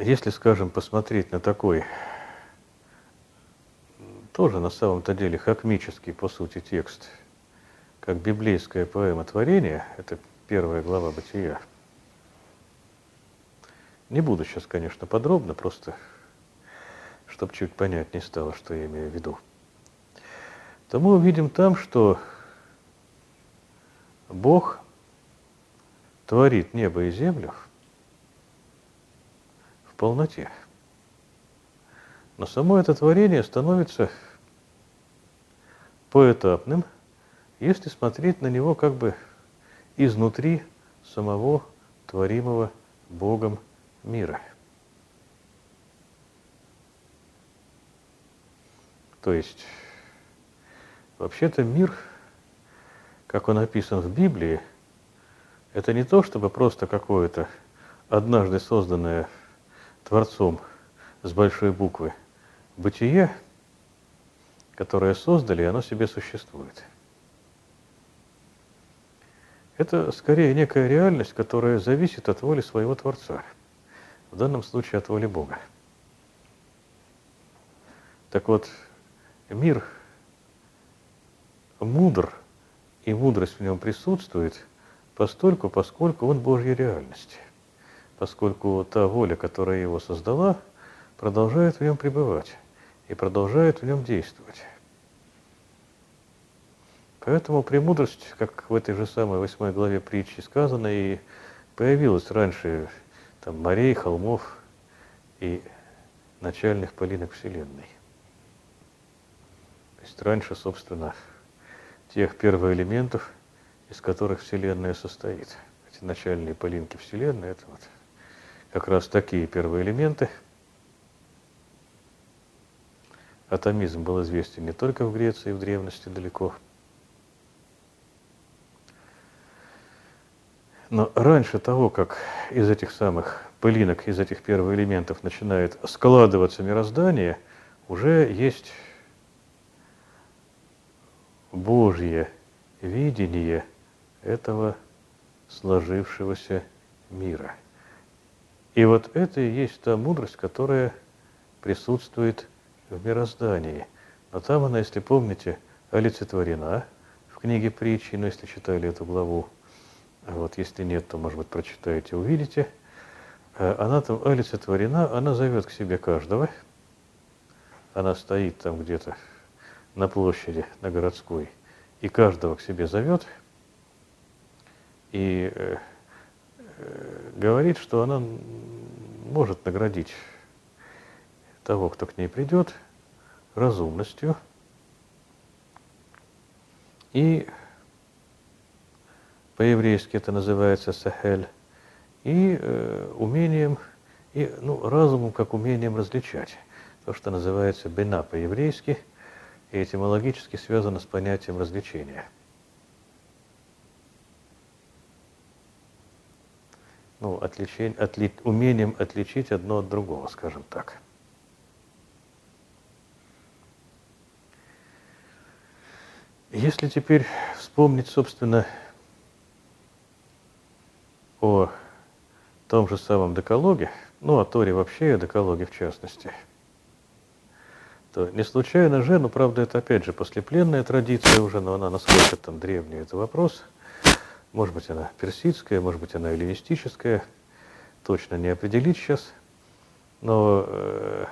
если, скажем, посмотреть на такой, тоже на самом-то деле хакмический, по сути, текст, как библейская поэма творения, это первая глава Бытия – не буду сейчас, конечно, подробно, просто чтобы чуть понятнее стало, что я имею в виду. То мы увидим там, что Бог творит небо и землю полноте. Но само это творение становится поэтапным, если смотреть на него как бы изнутри самого творимого Богом мира. То есть, вообще-то мир, как он описан в Библии, это не то, чтобы просто какое-то однажды созданное Творцом с большой буквы бытие, которое создали, оно себе существует. Это скорее некая реальность, которая зависит от воли своего Творца – в данном случае от воли Бога. Так вот, мир мудр, и мудрость в нем присутствует постольку, поскольку он Божья реальность, поскольку та воля, которая его создала, продолжает в нем пребывать и продолжает в нем действовать. Поэтому премудрость, как в этой же самой восьмой главе притчи сказано, и появилась раньше там, морей, холмов и начальных полинок Вселенной. То есть раньше, собственно, тех первоэлементов, из которых Вселенная состоит. Эти начальные полинки Вселенной – это вот как раз такие первоэлементы. Атомизм был известен не только в Греции, в древности далеко – Но раньше того, как из этих самых пылинок, из этих первых элементов начинает складываться мироздание, уже есть Божье видение этого сложившегося мира. И вот это и есть та мудрость, которая присутствует в мироздании. Но там она, если помните, олицетворена в книге притчи, но если читали эту главу, вот, если нет, то, может быть, прочитаете, увидите. Э, она там олицетворена, она зовет к себе каждого. Она стоит там где-то на площади, на городской, и каждого к себе зовет. И э, говорит, что она может наградить того, кто к ней придет, разумностью и по-еврейски это называется сахель, и э, умением, и, ну, разумом как умением различать. То, что называется бина по-еврейски, и этимологически связано с понятием развлечения. Ну, отличень, отли, умением отличить одно от другого, скажем так. Если теперь вспомнить, собственно, о том же самом декалоге, ну, о Торе вообще и о декалоге в частности, то не случайно же, ну, правда, это опять же послепленная традиция уже, но она насколько там древняя, это вопрос. Может быть, она персидская, может быть, она эллинистическая, точно не определить сейчас. Но э,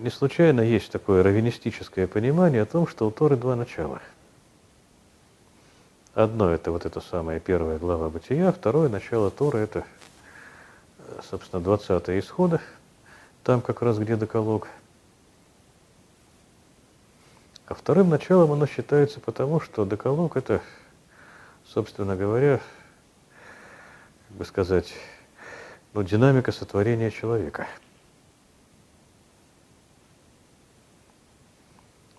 не случайно есть такое раввинистическое понимание о том, что у Торы два начала – Одно это вот эта самая первая глава Бытия, второе начало Тора это, собственно, 20 исхода, там как раз где доколог. А вторым началом оно считается потому, что доколог это, собственно говоря, как бы сказать, ну, динамика сотворения человека.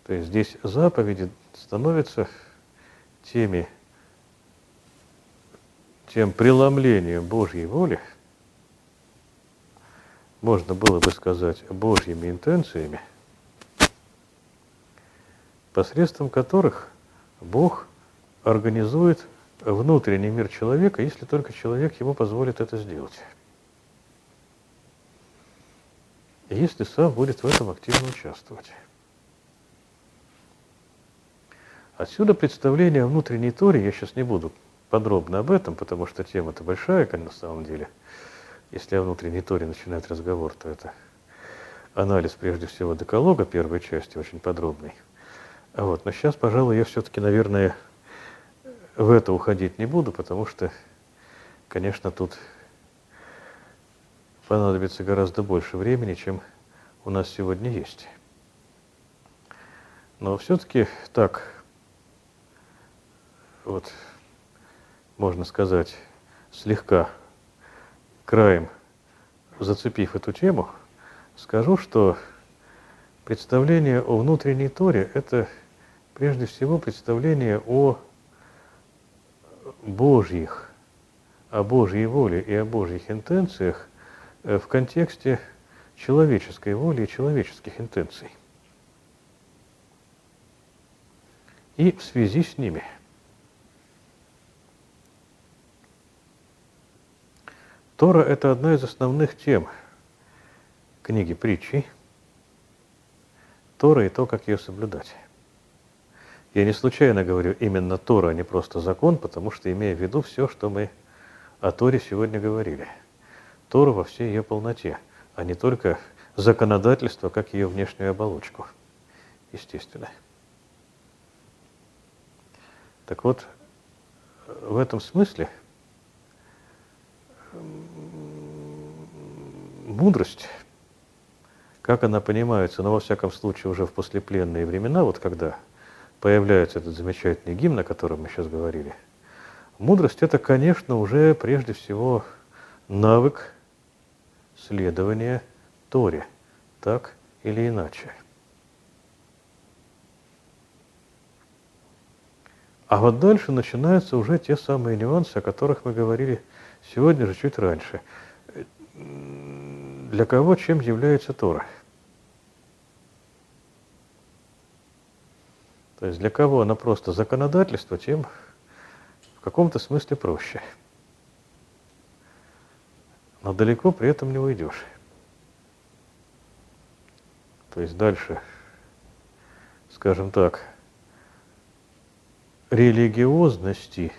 То есть здесь заповеди становятся теми тем преломлением Божьей воли, можно было бы сказать, Божьими интенциями, посредством которых Бог организует внутренний мир человека, если только человек ему позволит это сделать. Если сам будет в этом активно участвовать. Отсюда представление о внутренней Торе, я сейчас не буду подробно об этом, потому что тема-то большая, на самом деле. Если о внутренней Торе начинать разговор, то это анализ, прежде всего, деколога первой части, очень подробный. Вот. Но сейчас, пожалуй, я все-таки, наверное, в это уходить не буду, потому что, конечно, тут понадобится гораздо больше времени, чем у нас сегодня есть. Но все-таки так, вот можно сказать, слегка краем зацепив эту тему, скажу, что представление о внутренней Торе – это прежде всего представление о Божьих, о Божьей воле и о Божьих интенциях э, в контексте человеческой воли и человеческих интенций. И в связи с ними – Тора – это одна из основных тем книги притчи. Тора и то, как ее соблюдать. Я не случайно говорю именно Тора, а не просто закон, потому что имея в виду все, что мы о Торе сегодня говорили. Тора во всей ее полноте, а не только законодательство, как ее внешнюю оболочку. Естественно. Так вот, в этом смысле – мудрость, как она понимается, но ну, во всяком случае уже в послепленные времена, вот когда появляется этот замечательный гимн, о котором мы сейчас говорили, мудрость это, конечно, уже прежде всего навык следования Торе, так или иначе. А вот дальше начинаются уже те самые нюансы, о которых мы говорили сегодня же чуть раньше. Для кого чем является Тора? То есть для кого она просто законодательство, тем в каком-то смысле проще. Но далеко при этом не уйдешь. То есть дальше, скажем так, религиозности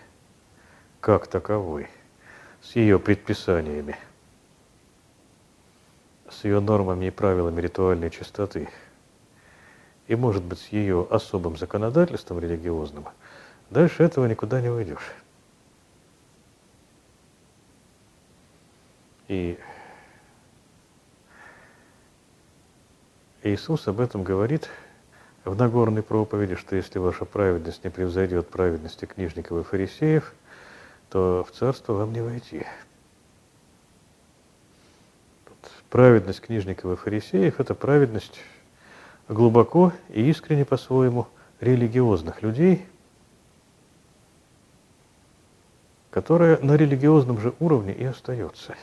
как таковой, с ее предписаниями – с ее нормами и правилами ритуальной чистоты, и, может быть, ее особым законодательством религиозным, дальше этого никуда не уйдешь. И Иисус об этом говорит в Нагорной проповеди, что если ваша праведность не превзойдет праведности книжников и фарисеев, то в царство вам не войти. Праведность книжников и фарисеев – это праведность глубоко и искренне по-своему религиозных людей, которая на религиозном же уровне и остается.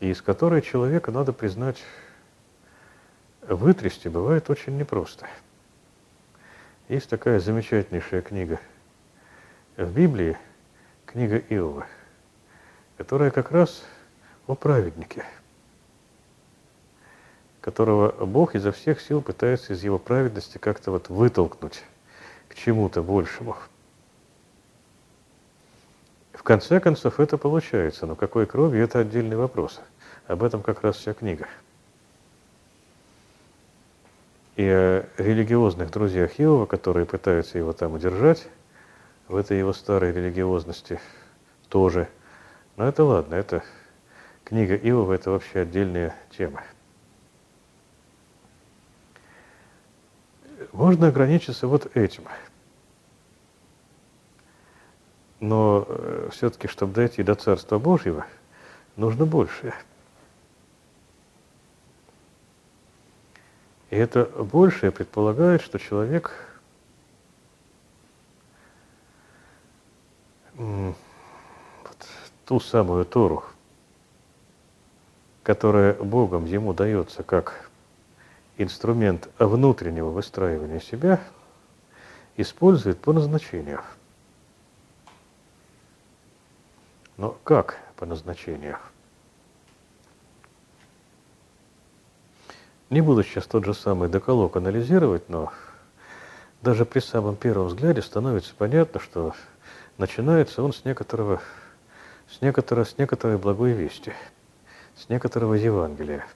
И из которой человека, надо признать, вытрясти бывает очень непросто. Есть такая замечательнейшая книга в Библии, книга Иова, которая как раз о праведнике, которого Бог изо всех сил пытается из его праведности как-то вот вытолкнуть к чему-то большему. В конце концов это получается, но какой крови – это отдельный вопрос. Об этом как раз вся книга – и о религиозных друзьях Иова, которые пытаются его там удержать, в этой его старой религиозности тоже. Но это ладно, это книга Иова, это вообще отдельная тема. Можно ограничиться вот этим. Но э, все-таки, чтобы дойти до Царства Божьего, нужно большее – И это большее предполагает, что человек вот, ту самую Тору, которая Богом ему дается как инструмент внутреннего выстраивания себя, использует по назначению. Но как по назначению? Не буду сейчас тот же самый доколок анализировать, но даже при самом первом взгляде становится понятно, что начинается он с некоторого, с некоторого, с некоторой благой вести, с некоторого Евангелия.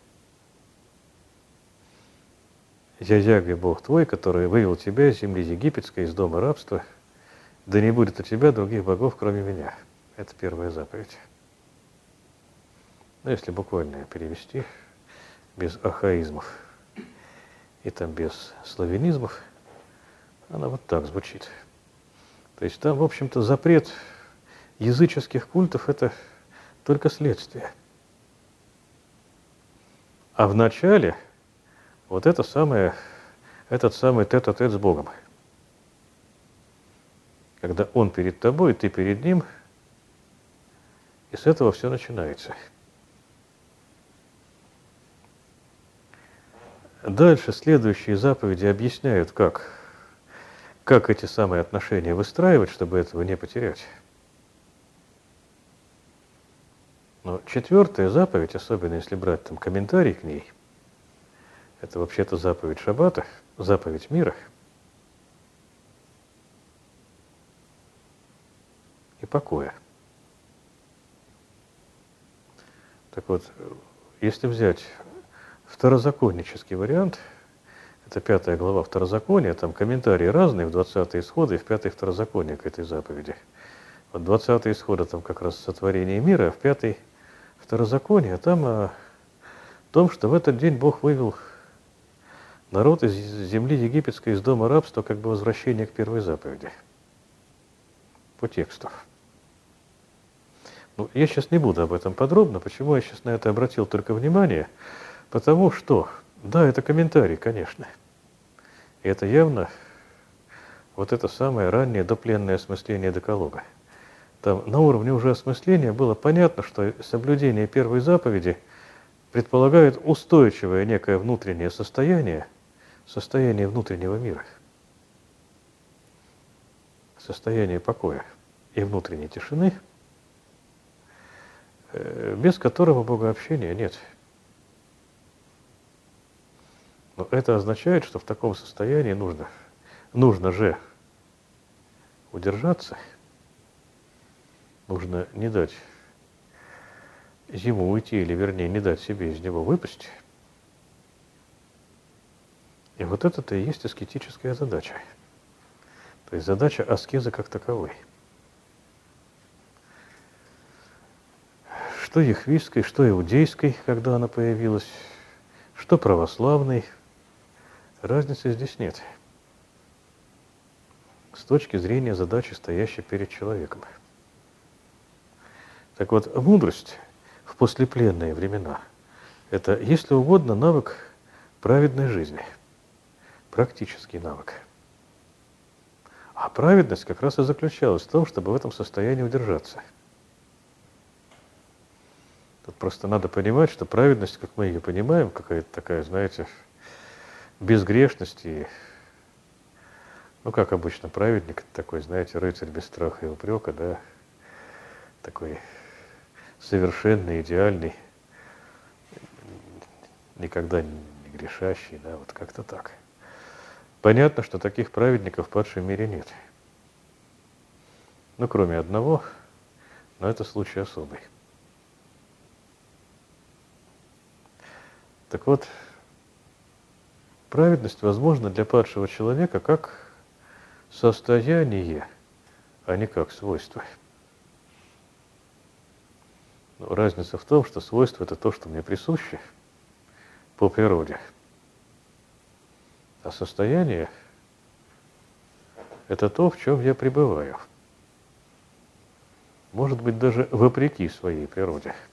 «Я Ягве Бог твой, который вывел тебя из земли египетской, из дома рабства, да не будет у тебя других богов, кроме меня». Это первая заповедь. Ну, если буквально перевести – без ахаизмов и там без славянизмов, она вот так звучит. То есть там, в общем-то, запрет языческих культов – это только следствие. А в начале вот это самое, этот самый тет-а-тет с Богом. Когда Он перед тобой, ты перед Ним, и с этого все начинается – Дальше следующие заповеди объясняют, как, как эти самые отношения выстраивать, чтобы этого не потерять. Но четвертая заповедь, особенно если брать там комментарий к ней, это вообще-то заповедь Шаббата, заповедь мира. И покоя. Так вот, если взять второзаконнический вариант, это пятая глава второзакония, там комментарии разные в 20 исходы и в пятой второзаконие к этой заповеди. Вот 20 исхода там как раз сотворение мира, а в пятой второзаконие там о том, что в этот день Бог вывел народ из земли египетской, из дома рабства, как бы возвращение к первой заповеди. По тексту. Ну, я сейчас не буду об этом подробно. Почему я сейчас на это обратил только внимание? Потому что, да, это комментарий, конечно. И это явно вот это самое раннее допленное осмысление деколога. Там на уровне уже осмысления было понятно, что соблюдение первой заповеди предполагает устойчивое некое внутреннее состояние, состояние внутреннего мира, состояние покоя и внутренней тишины, э, без которого богообщения нет – но это означает, что в таком состоянии нужно, нужно же удержаться, нужно не дать зиму уйти, или вернее не дать себе из него выпасть. И вот это-то и есть аскетическая задача. То есть задача аскеза как таковой. Что ехвистской, что иудейской, когда она появилась – что православный. Разницы здесь нет. С точки зрения задачи, стоящей перед человеком. Так вот, мудрость в послепленные времена – это, если угодно, навык праведной жизни, практический навык. А праведность как раз и заключалась в том, чтобы в этом состоянии удержаться – Тут просто надо понимать, что праведность, как мы ее понимаем, какая-то такая, знаете, безгрешность и, ну, как обычно, праведник, такой, знаете, рыцарь без страха и упрека, да, такой совершенный, идеальный, никогда не грешащий, да, вот как-то так. Понятно, что таких праведников в падшем мире нет. Ну, кроме одного, но это случай особый. Так вот, праведность возможна для падшего человека как состояние, а не как свойство. Но разница в том, что свойство – это то, что мне присуще по природе. А состояние – это то, в чем я пребываю. Может быть, даже вопреки своей природе –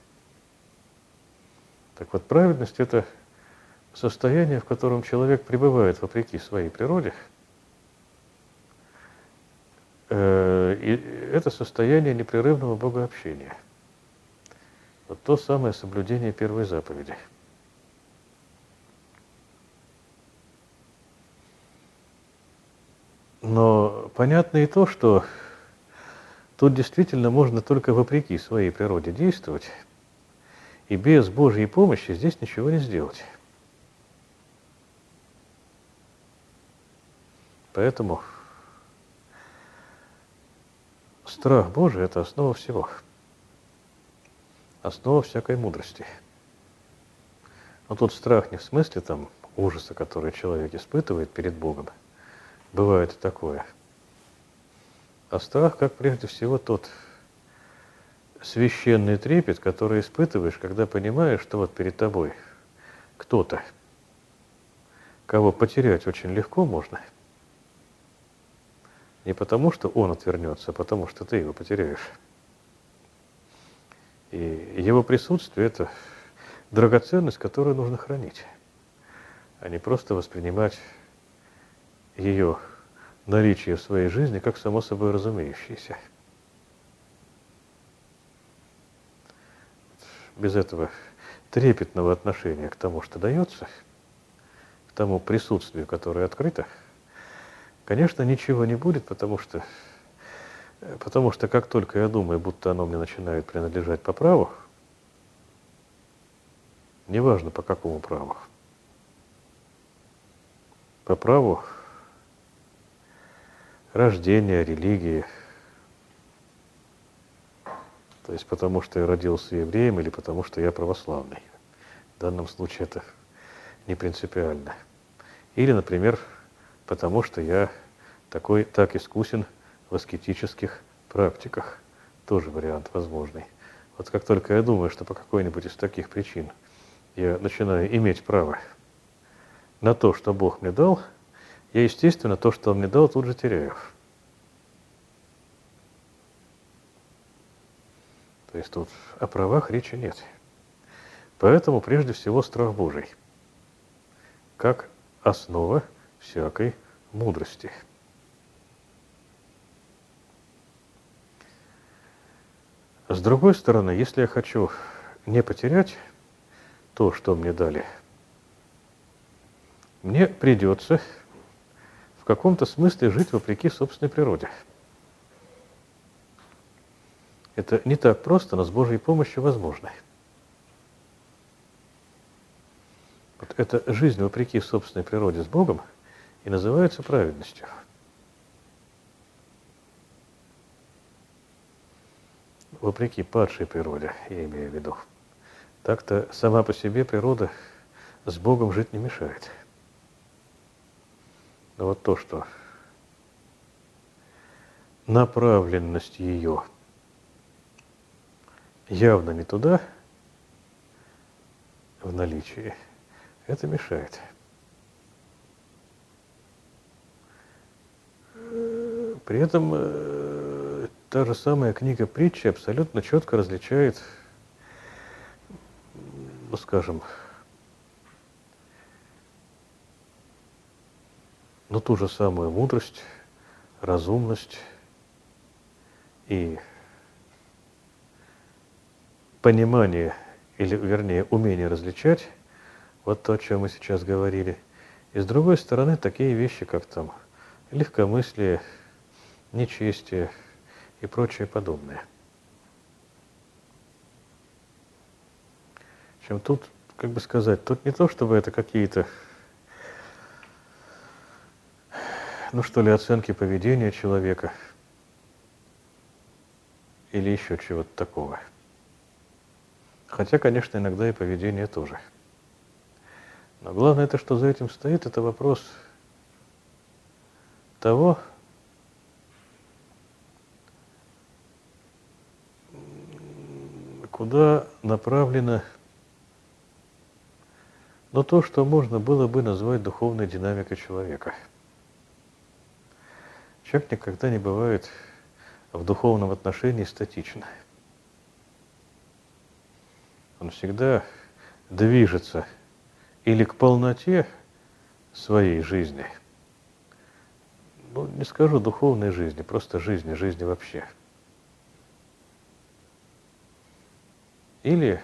так вот, праведность – это состояние, в котором человек пребывает вопреки своей природе. Э, и это состояние непрерывного богообщения. Вот то самое соблюдение первой заповеди. Но понятно и то, что тут действительно можно только вопреки своей природе действовать – и без Божьей помощи здесь ничего не сделать. Поэтому страх Божий – это основа всего. Основа всякой мудрости. Но тут страх не в смысле там ужаса, который человек испытывает перед Богом. Бывает и такое. А страх, как прежде всего, тот священный трепет, который испытываешь, когда понимаешь, что вот перед тобой кто-то, кого потерять очень легко можно. Не потому, что он отвернется, а потому, что ты его потеряешь. И его присутствие – это драгоценность, которую нужно хранить, а не просто воспринимать ее наличие в своей жизни как само собой разумеющееся. без этого трепетного отношения к тому, что дается, к тому присутствию, которое открыто, конечно, ничего не будет, потому что, потому что как только я думаю, будто оно мне начинает принадлежать по праву, неважно по какому праву, по праву рождения, религии – то есть потому, что я родился евреем или потому, что я православный. В данном случае это не принципиально. Или, например, потому что я такой, так искусен в аскетических практиках. Тоже вариант возможный. Вот как только я думаю, что по какой-нибудь из таких причин я начинаю иметь право на то, что Бог мне дал, я, естественно, то, что Он мне дал, тут же теряю. То есть тут о правах речи нет. Поэтому прежде всего страх Божий, как основа всякой мудрости. С другой стороны, если я хочу не потерять то, что мне дали, мне придется каком-то смысле жить вопреки собственной природе – это не так просто, но с Божьей помощью возможно. Вот эта жизнь вопреки собственной природе с Богом и называется праведностью. Вопреки падшей природе, я имею в виду. Так-то сама по себе природа с Богом жить не мешает. Вот то, что направленность ее – явно не туда в наличии, это мешает. При этом э, та же самая книга притчи абсолютно четко различает, ну скажем, ну ту же самую мудрость, разумность и понимание, или вернее умение различать, вот то, о чем мы сейчас говорили. И с другой стороны, такие вещи, как там легкомыслие, нечестие и прочее подобное. Чем тут, как бы сказать, тут не то, чтобы это какие-то, ну что ли, оценки поведения человека или еще чего-то такого. Хотя, конечно, иногда и поведение тоже. Но главное это, что за этим стоит, это вопрос того, куда направлено но то, что можно было бы назвать духовной динамикой человека. Человек никогда не бывает в духовном отношении статично. Он всегда движется или к полноте своей жизни, ну, не скажу духовной жизни, просто жизни, жизни вообще – или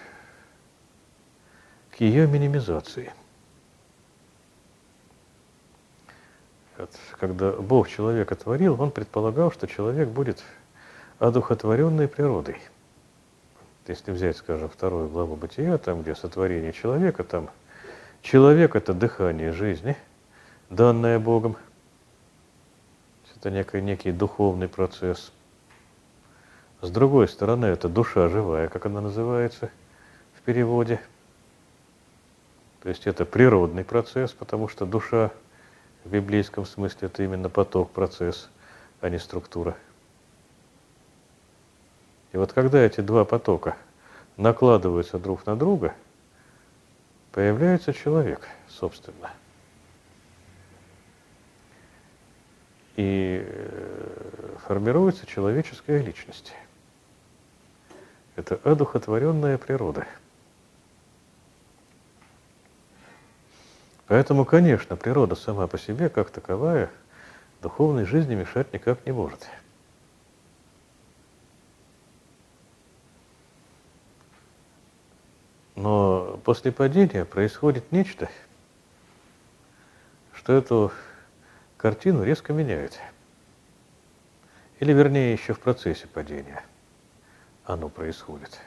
к ее минимизации. Когда Бог человека творил, он предполагал, что человек будет одухотворенной природой. Если взять, скажем, вторую главу Бытия, там, где сотворение человека, там человек – это дыхание жизни, данное Богом. Это некий, некий духовный процесс. С другой стороны, это душа живая, как она называется в переводе. То есть это природный процесс, потому что душа в библейском смысле это именно поток, процесс, а не структура. И вот когда эти два потока накладываются друг на друга, появляется человек, собственно. И э, формируется человеческая личность. Это одухотворенная природа. Поэтому, конечно, природа сама по себе, как таковая, духовной жизни мешать никак не может. Но после падения происходит нечто, что эту картину резко меняет. Или, вернее, еще в процессе падения – оно происходит.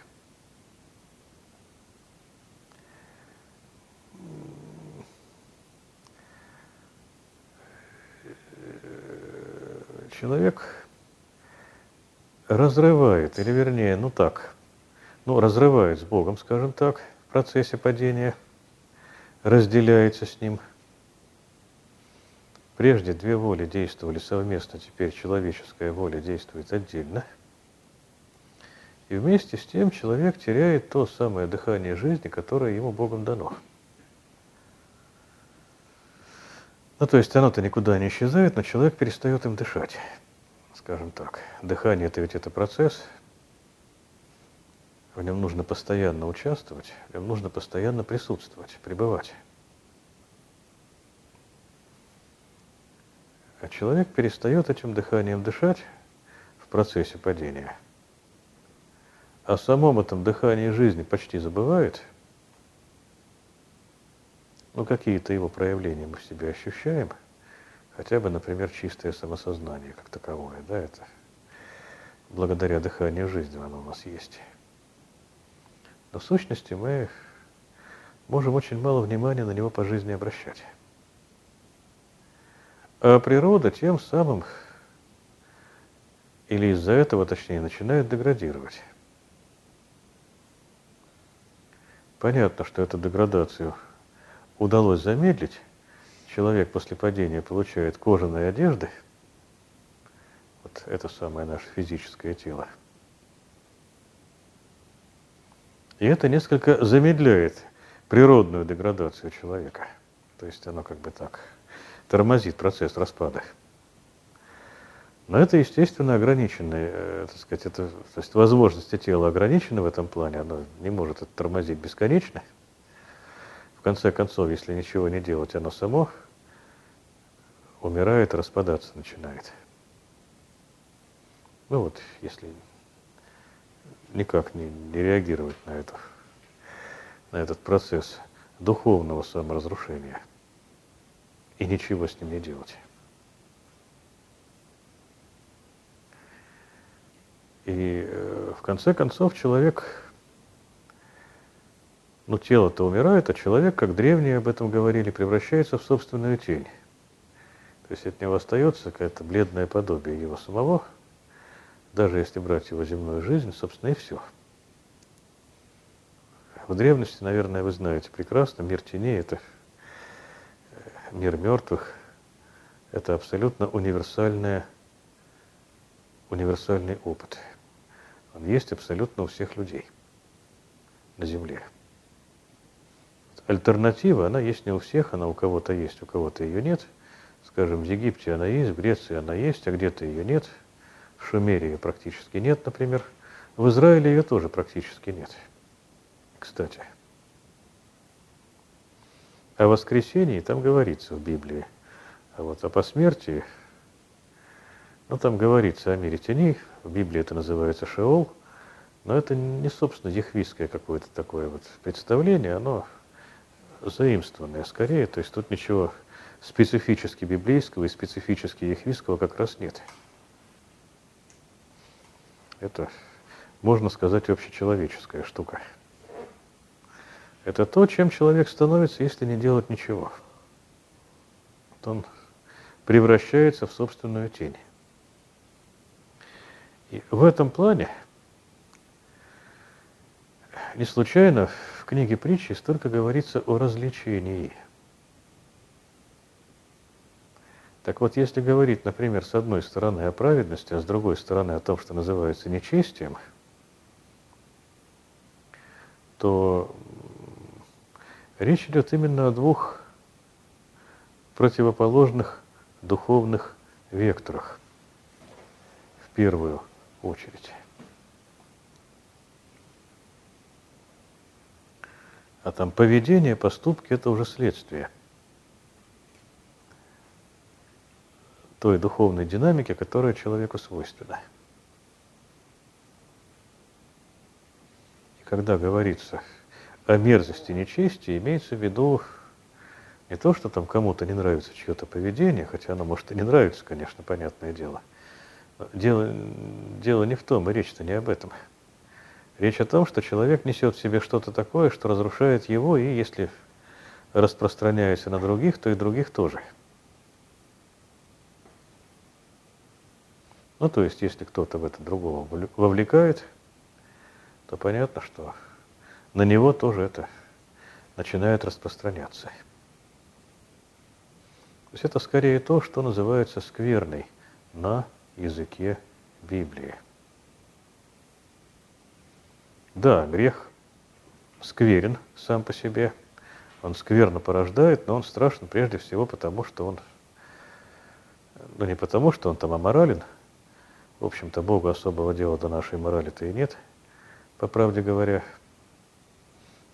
Человек разрывает, или вернее, ну так, ну разрывает с Богом, скажем так, в процессе падения, разделяется с Ним. Прежде две воли действовали совместно, теперь человеческая воля действует отдельно – и вместе с тем человек теряет то самое дыхание жизни, которое ему Богом дано. Ну, то есть оно-то никуда не исчезает, но человек перестает им дышать, скажем так. Дыхание – это ведь это процесс, в нем нужно постоянно участвовать, в нем нужно постоянно присутствовать, пребывать. А человек перестает этим дыханием дышать в процессе падения – о самом этом дыхании жизни почти забывает, ну какие-то его проявления мы в себе ощущаем, хотя бы, например, чистое самосознание как таковое, да, это благодаря дыханию жизни оно у нас есть. Но в сущности мы можем очень мало внимания на него по жизни обращать. А природа тем самым, или из-за этого, точнее, начинает деградировать. Понятно, что эту деградацию удалось замедлить. Человек после падения получает кожаные одежды. Вот это самое наше физическое тело. И это несколько замедляет природную деградацию человека. То есть оно как бы так тормозит процесс распада. Но это, естественно, ограниченные, э, так сказать, это, то есть возможности тела ограничены в этом плане, оно не может это тормозить бесконечно. В конце концов, если ничего не делать, оно само умирает, распадаться начинает. Ну вот, если никак не, не реагировать на, это, на этот процесс духовного саморазрушения и ничего с ним не делать. И э, в конце концов человек, ну тело-то умирает, а человек, как древние об этом говорили, превращается в собственную тень. То есть от него остается какое-то бледное подобие его самого, даже если брать его земную жизнь, собственно, и все. В древности, наверное, вы знаете прекрасно, мир теней – это э, мир мертвых, это абсолютно универсальная, универсальный опыт – он есть абсолютно у всех людей на Земле. Альтернатива, она есть не у всех, она у кого-то есть, у кого-то ее нет. Скажем, в Египте она есть, в Греции она есть, а где-то ее нет. В Шумере ее практически нет, например. В Израиле ее тоже практически нет. Кстати. О воскресении там говорится в Библии. А вот о посмертии, ну там говорится о мире теней, в Библии это называется Шеол, но это не, собственно, ехвистское какое-то такое вот представление, оно заимствованное скорее, то есть тут ничего специфически библейского и специфически ехвистского как раз нет. Это, можно сказать, общечеловеческая штука. Это то, чем человек становится, если не делать ничего. Вот он превращается в собственную тень. И в этом плане не случайно книге притчи столько говорится о развлечении. Так вот, если говорить, например, с одной стороны о праведности, а с другой стороны о том, что называется нечестием, то речь идет именно о двух противоположных духовных векторах. В первую очередь. А там поведение, поступки – это уже следствие той духовной динамики, которая человеку свойственна. И когда говорится о мерзости нечести, имеется в виду не то, что там кому-то не нравится чье-то поведение, хотя оно может и не нравится, конечно, понятное дело – Дело, дело не в том, и речь-то не об этом. Речь о том, что человек несет в себе что-то такое, что разрушает его, и если распространяется на других, то и других тоже. Ну, то есть, если кто-то в это другого вовлекает, то понятно, что на него тоже это начинает распространяться. То есть это скорее то, что называется скверной на языке Библии. Да, грех скверен сам по себе, он скверно порождает, но он страшен прежде всего потому, что он, ну не потому, что он там аморален, в общем-то, Богу особого дела до нашей морали-то и нет, по правде говоря,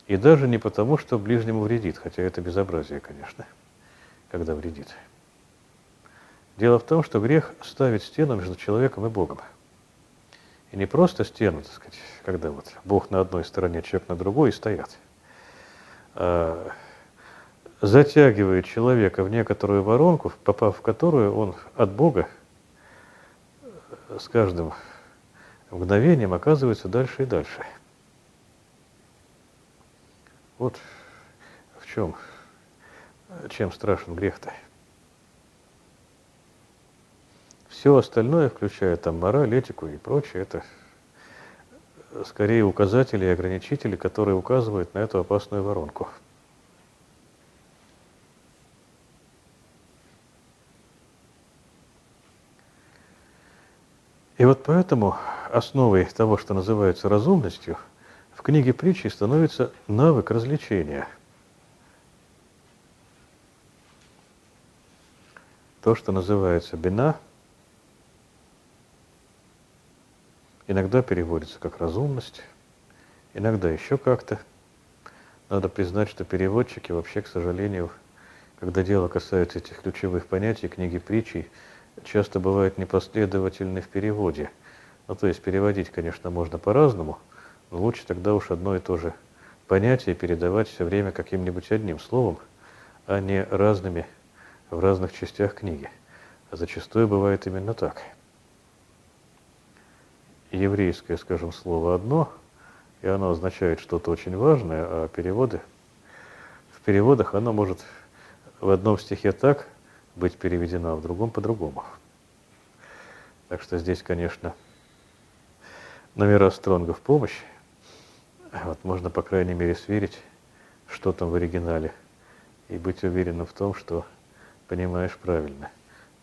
и даже не потому, что ближнему вредит, хотя это безобразие, конечно, когда вредит. Дело в том, что грех ставит стену между человеком и Богом. И не просто стену, так сказать, когда вот Бог на одной стороне, человек на другой и стоят. А затягивает человека в некоторую воронку, попав в которую он от Бога с каждым мгновением оказывается дальше и дальше. Вот в чем, чем страшен грех-то. Все остальное, включая там мораль, этику и прочее, это скорее указатели и ограничители, которые указывают на эту опасную воронку. И вот поэтому основой того, что называется разумностью, в книге притчи становится навык развлечения. То, что называется бина – иногда переводится как разумность, иногда еще как-то. Надо признать, что переводчики вообще, к сожалению, когда дело касается этих ключевых понятий, книги притчей, часто бывают непоследовательны в переводе. Ну, то есть переводить, конечно, можно по-разному, но лучше тогда уж одно и то же понятие передавать все время каким-нибудь одним словом, а не разными в разных частях книги. А зачастую бывает именно так. Еврейское, скажем, слово одно, и оно означает что-то очень важное, а переводы, в переводах оно может в одном стихе так быть переведено, а в другом по-другому. Так что здесь, конечно, номера Стронга в помощь. Вот можно, по крайней мере, сверить, что там в оригинале, и быть уверенным в том, что понимаешь правильно.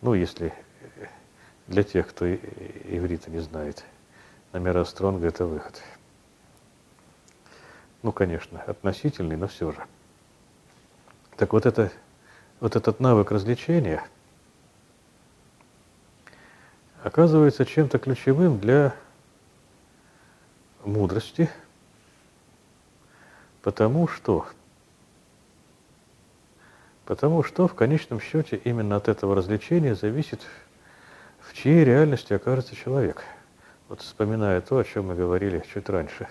Ну, если для тех, кто иврита не знает, номера Стронга – это выход. Ну, конечно, относительный, но все же. Так вот, это, вот этот навык развлечения оказывается чем-то ключевым для мудрости, потому что Потому что в конечном счете именно от этого развлечения зависит, в чьей реальности окажется человек. Вот вспоминая то, о чем мы говорили чуть раньше,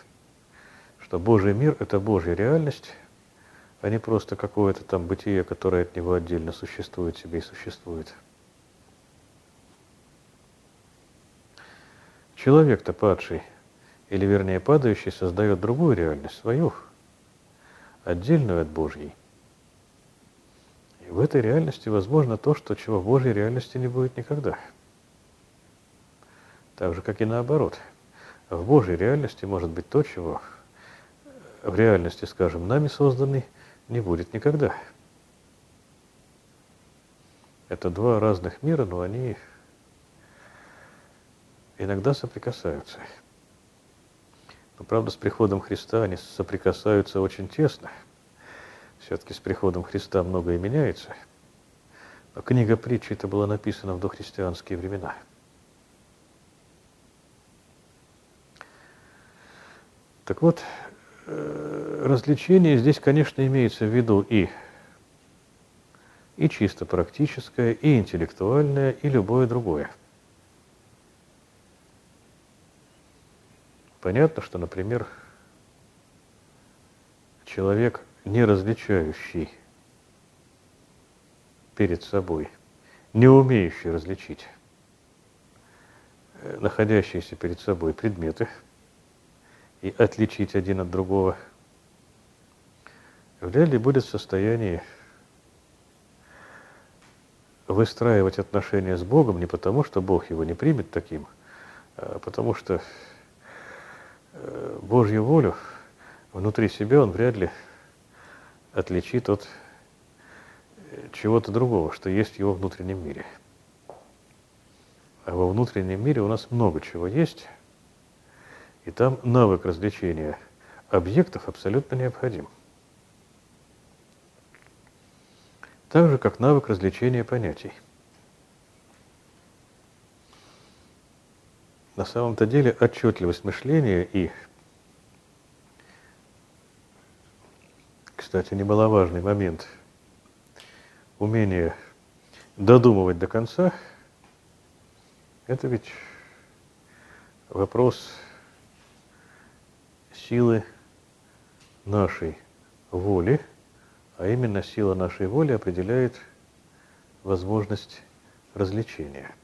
что Божий мир – это Божья реальность, а не просто какое-то там бытие, которое от него отдельно существует себе и существует. Человек-то падший, или вернее падающий, создает другую реальность, свою, отдельную от Божьей – в этой реальности возможно то, что чего в Божьей реальности не будет никогда. Так же, как и наоборот. В Божьей реальности может быть то, чего в реальности, скажем, нами созданной, не будет никогда. Это два разных мира, но они иногда соприкасаются. Но, правда, с приходом Христа они соприкасаются очень тесно – все-таки с приходом Христа многое меняется. Но книга притчи это была написана в дохристианские времена. Так вот, э, развлечение здесь, конечно, имеется в виду и, и чисто практическое, и интеллектуальное, и любое другое. Понятно, что, например, человек – не различающий перед собой, не умеющий различить э, находящиеся перед собой предметы и отличить один от другого, вряд ли будет в состоянии выстраивать отношения с Богом не потому, что Бог его не примет таким, а потому что э, Божью волю внутри себя он вряд ли отличит от э, чего-то другого, что есть в его внутреннем мире. А во внутреннем мире у нас много чего есть, и там навык развлечения объектов абсолютно необходим. Так же, как навык развлечения понятий. На самом-то деле отчетливость мышления и кстати, немаловажный момент. Умение додумывать до конца – это ведь вопрос силы нашей воли, а именно сила нашей воли определяет возможность развлечения.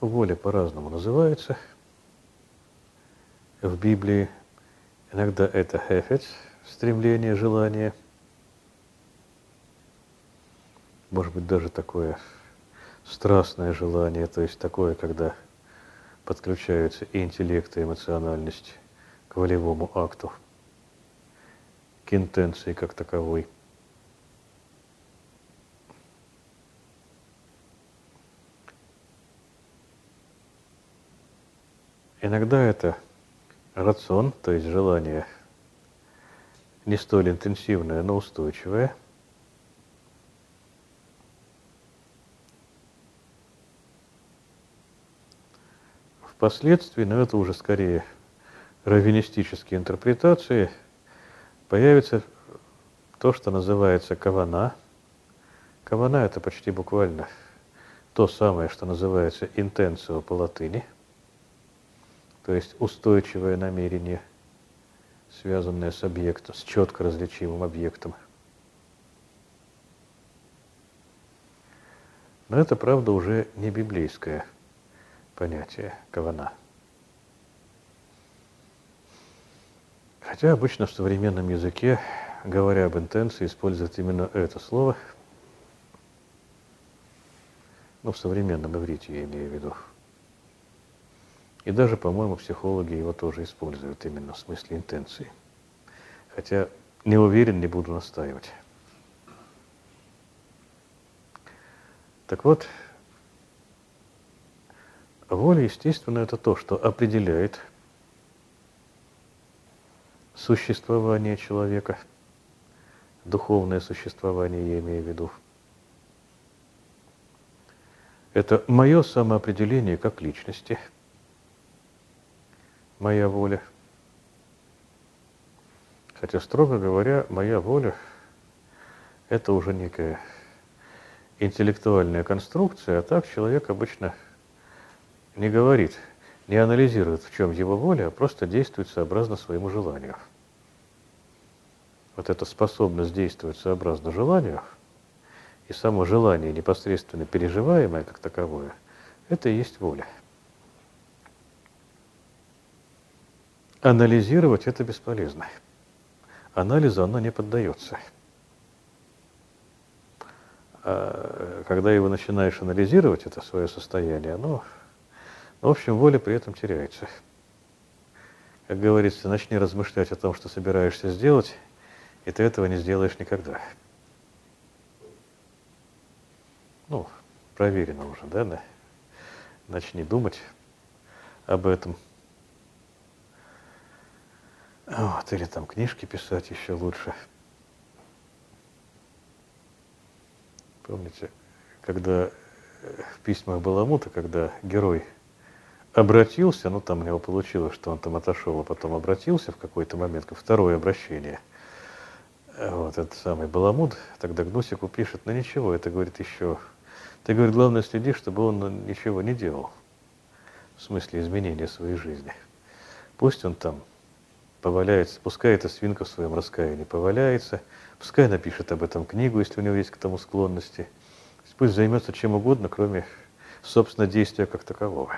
Воля по-разному называется – в Библии. Иногда это хефец, стремление, желание. Может быть, даже такое страстное желание, то есть такое, когда подключаются и интеллект, и эмоциональность к волевому акту, к интенции как таковой. Иногда это рацион, то есть желание не столь интенсивная, но устойчивая. Впоследствии, но это уже скорее раввинистические интерпретации, появится то, что называется кавана. Кавана – это почти буквально то самое, что называется интенцио по латыни, то есть устойчивое намерение, связанное с объектом, с четко различимым объектом. Но это, правда, уже не библейское понятие кавана. Хотя обычно в современном языке, говоря об интенции, используют именно это слово. Ну, в современном иврите я имею в виду. И даже, по-моему, психологи его тоже используют именно в смысле интенции. Хотя не уверен, не буду настаивать. Так вот, воля, естественно, это то, что определяет существование человека, духовное существование я имею в виду. Это мое самоопределение как личности, моя воля. Хотя, строго говоря, моя воля – это уже некая интеллектуальная конструкция, а так человек обычно не говорит – не анализирует, в чем его воля, а просто действует сообразно своему желанию. Вот эта способность действовать сообразно желанию и само желание непосредственно переживаемое как таковое, это и есть воля. Анализировать это бесполезно. Анализу оно не поддается. А когда его начинаешь анализировать, это свое состояние, оно в общем, воля при этом теряется. Как говорится, начни размышлять о том, что собираешься сделать, и ты этого не сделаешь никогда. Ну, проверено уже, да? Начни думать об этом. Вот, или там книжки писать еще лучше. Помните, когда в письмах Баламута, когда герой – обратился, ну там у него получилось, что он там отошел, а потом обратился в какой-то момент, как второе обращение. Вот этот самый Баламуд тогда Гнусику пишет, ну ничего, это говорит еще, ты говорит, главное следи, чтобы он ничего не делал, в смысле изменения своей жизни. Пусть он там поваляется, пускай эта свинка в своем раскаянии поваляется, пускай напишет об этом книгу, если у него есть к тому склонности, пусть займется чем угодно, кроме, собственно, действия как такового.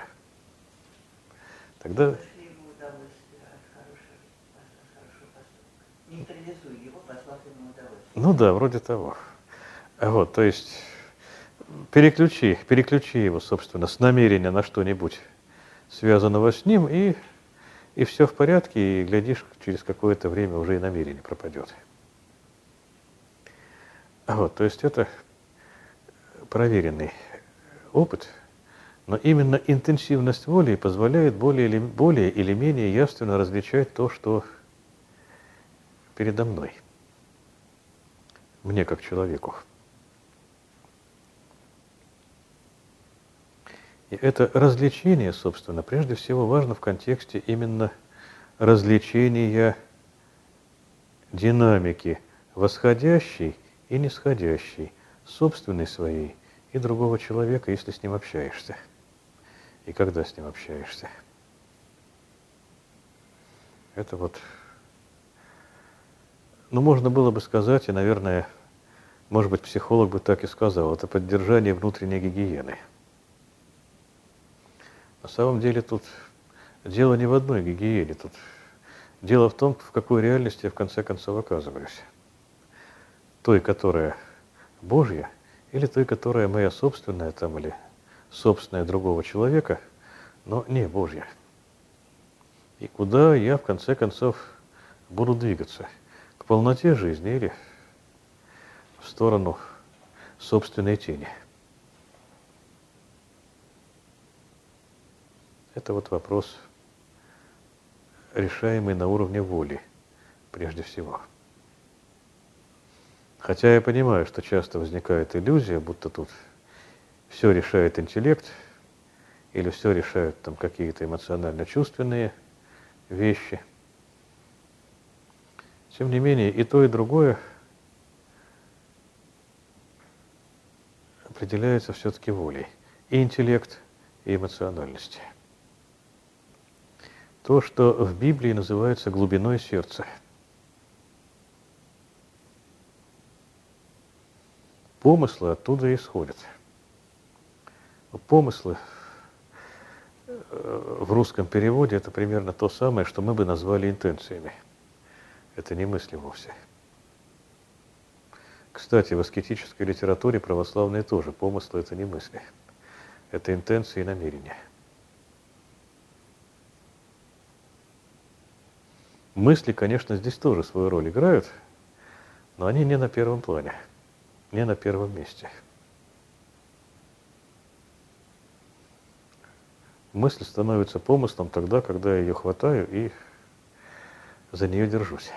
Тогда... Ну да, вроде того. Вот, то есть переключи, переключи его, собственно, с намерения на что-нибудь связанного с ним, и, и все в порядке, и глядишь, через какое-то время уже и намерение пропадет. Вот, то есть это проверенный опыт – но именно интенсивность воли позволяет более или, более или менее явственно различать то, что передо мной, мне как человеку. И это развлечение, собственно, прежде всего важно в контексте именно развлечения динамики восходящей и нисходящей, собственной своей и другого человека, если с ним общаешься и когда с ним общаешься. Это вот, ну, можно было бы сказать, и, наверное, может быть, психолог бы так и сказал, это поддержание внутренней гигиены. На самом деле тут дело не в одной гигиене, тут дело в том, в какой реальности я в конце концов оказываюсь. Той, которая Божья, или той, которая моя собственная там, или собственная другого человека, но не Божья. И куда я, в конце концов, буду двигаться? К полноте жизни или в сторону собственной тени? Это вот вопрос, решаемый на уровне воли, прежде всего. Хотя я понимаю, что часто возникает иллюзия, будто тут все решает интеллект, или все решают там какие-то эмоционально-чувственные вещи. Тем не менее, и то, и другое определяется все-таки волей. И интеллект, и эмоциональность. То, что в Библии называется глубиной сердца. Помыслы оттуда исходят. Помыслы э, в русском переводе это примерно то самое, что мы бы назвали интенциями. Это не мысли вовсе. Кстати, в аскетической литературе православные тоже помыслы – это не мысли. Это интенции и намерения. Мысли, конечно, здесь тоже свою роль играют, но они не на первом плане, не на первом месте. Мысль становится помыслом тогда, когда я ее хватаю и за нее держусь.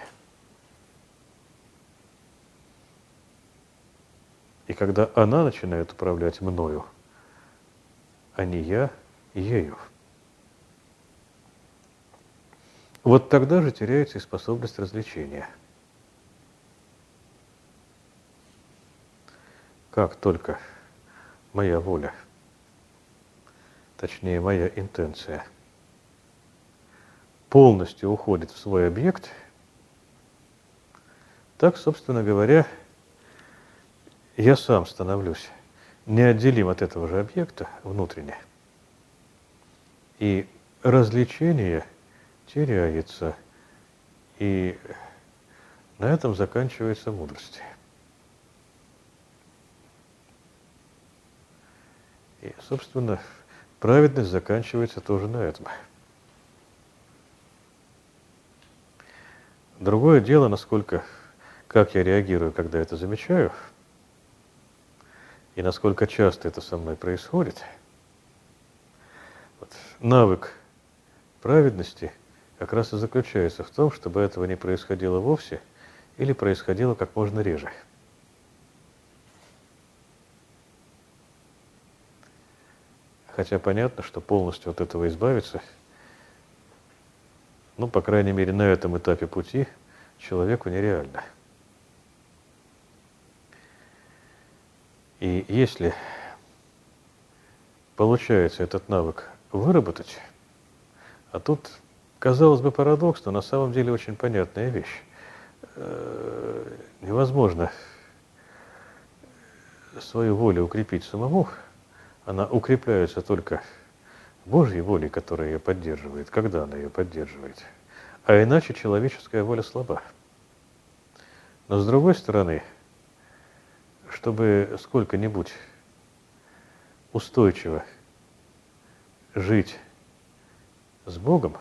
И когда она начинает управлять мною, а не я ею. Вот тогда же теряется и способность развлечения. Как только моя воля, точнее моя интенция, полностью уходит в свой объект, так, собственно говоря, я сам становлюсь неотделим от этого же объекта внутренне. И развлечение теряется, и на этом заканчивается мудрость. И, собственно, праведность заканчивается тоже на этом. Другое дело, насколько, как я реагирую, когда это замечаю – и насколько часто это со мной происходит, вот, навык праведности как раз и заключается в том, чтобы этого не происходило вовсе или происходило как можно реже. Хотя понятно, что полностью от этого избавиться, ну, по крайней мере, на этом этапе пути человеку нереально – И если получается этот навык выработать, а тут, казалось бы, парадокс, но на самом деле очень понятная вещь. Э, невозможно свою волю укрепить самому, она укрепляется только Божьей волей, которая ее поддерживает, когда она ее поддерживает. А иначе человеческая воля слаба. Но с другой стороны, чтобы сколько-нибудь устойчиво жить с Богом,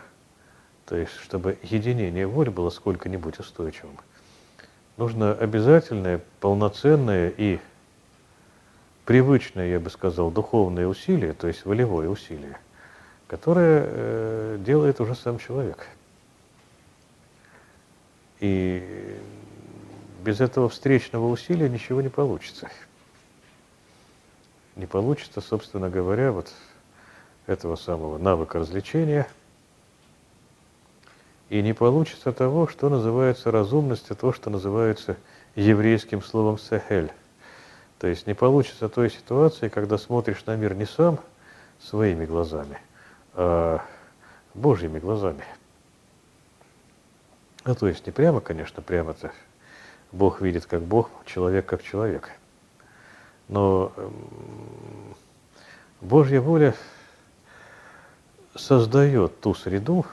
то есть чтобы единение воли было сколько-нибудь устойчивым, нужно обязательное, полноценное и привычное, я бы сказал, духовное усилие, то есть волевое усилие, которое э, делает уже сам человек. И без этого встречного усилия ничего не получится. Не получится, собственно говоря, вот этого самого навыка развлечения. И не получится того, что называется разумностью, то, что называется еврейским словом «сехель». То есть не получится той ситуации, когда смотришь на мир не сам своими глазами, а Божьими глазами. Ну, то есть не прямо, конечно, прямо-то Бог видит как Бог, человек как человек. Но Божья воля создает ту среду,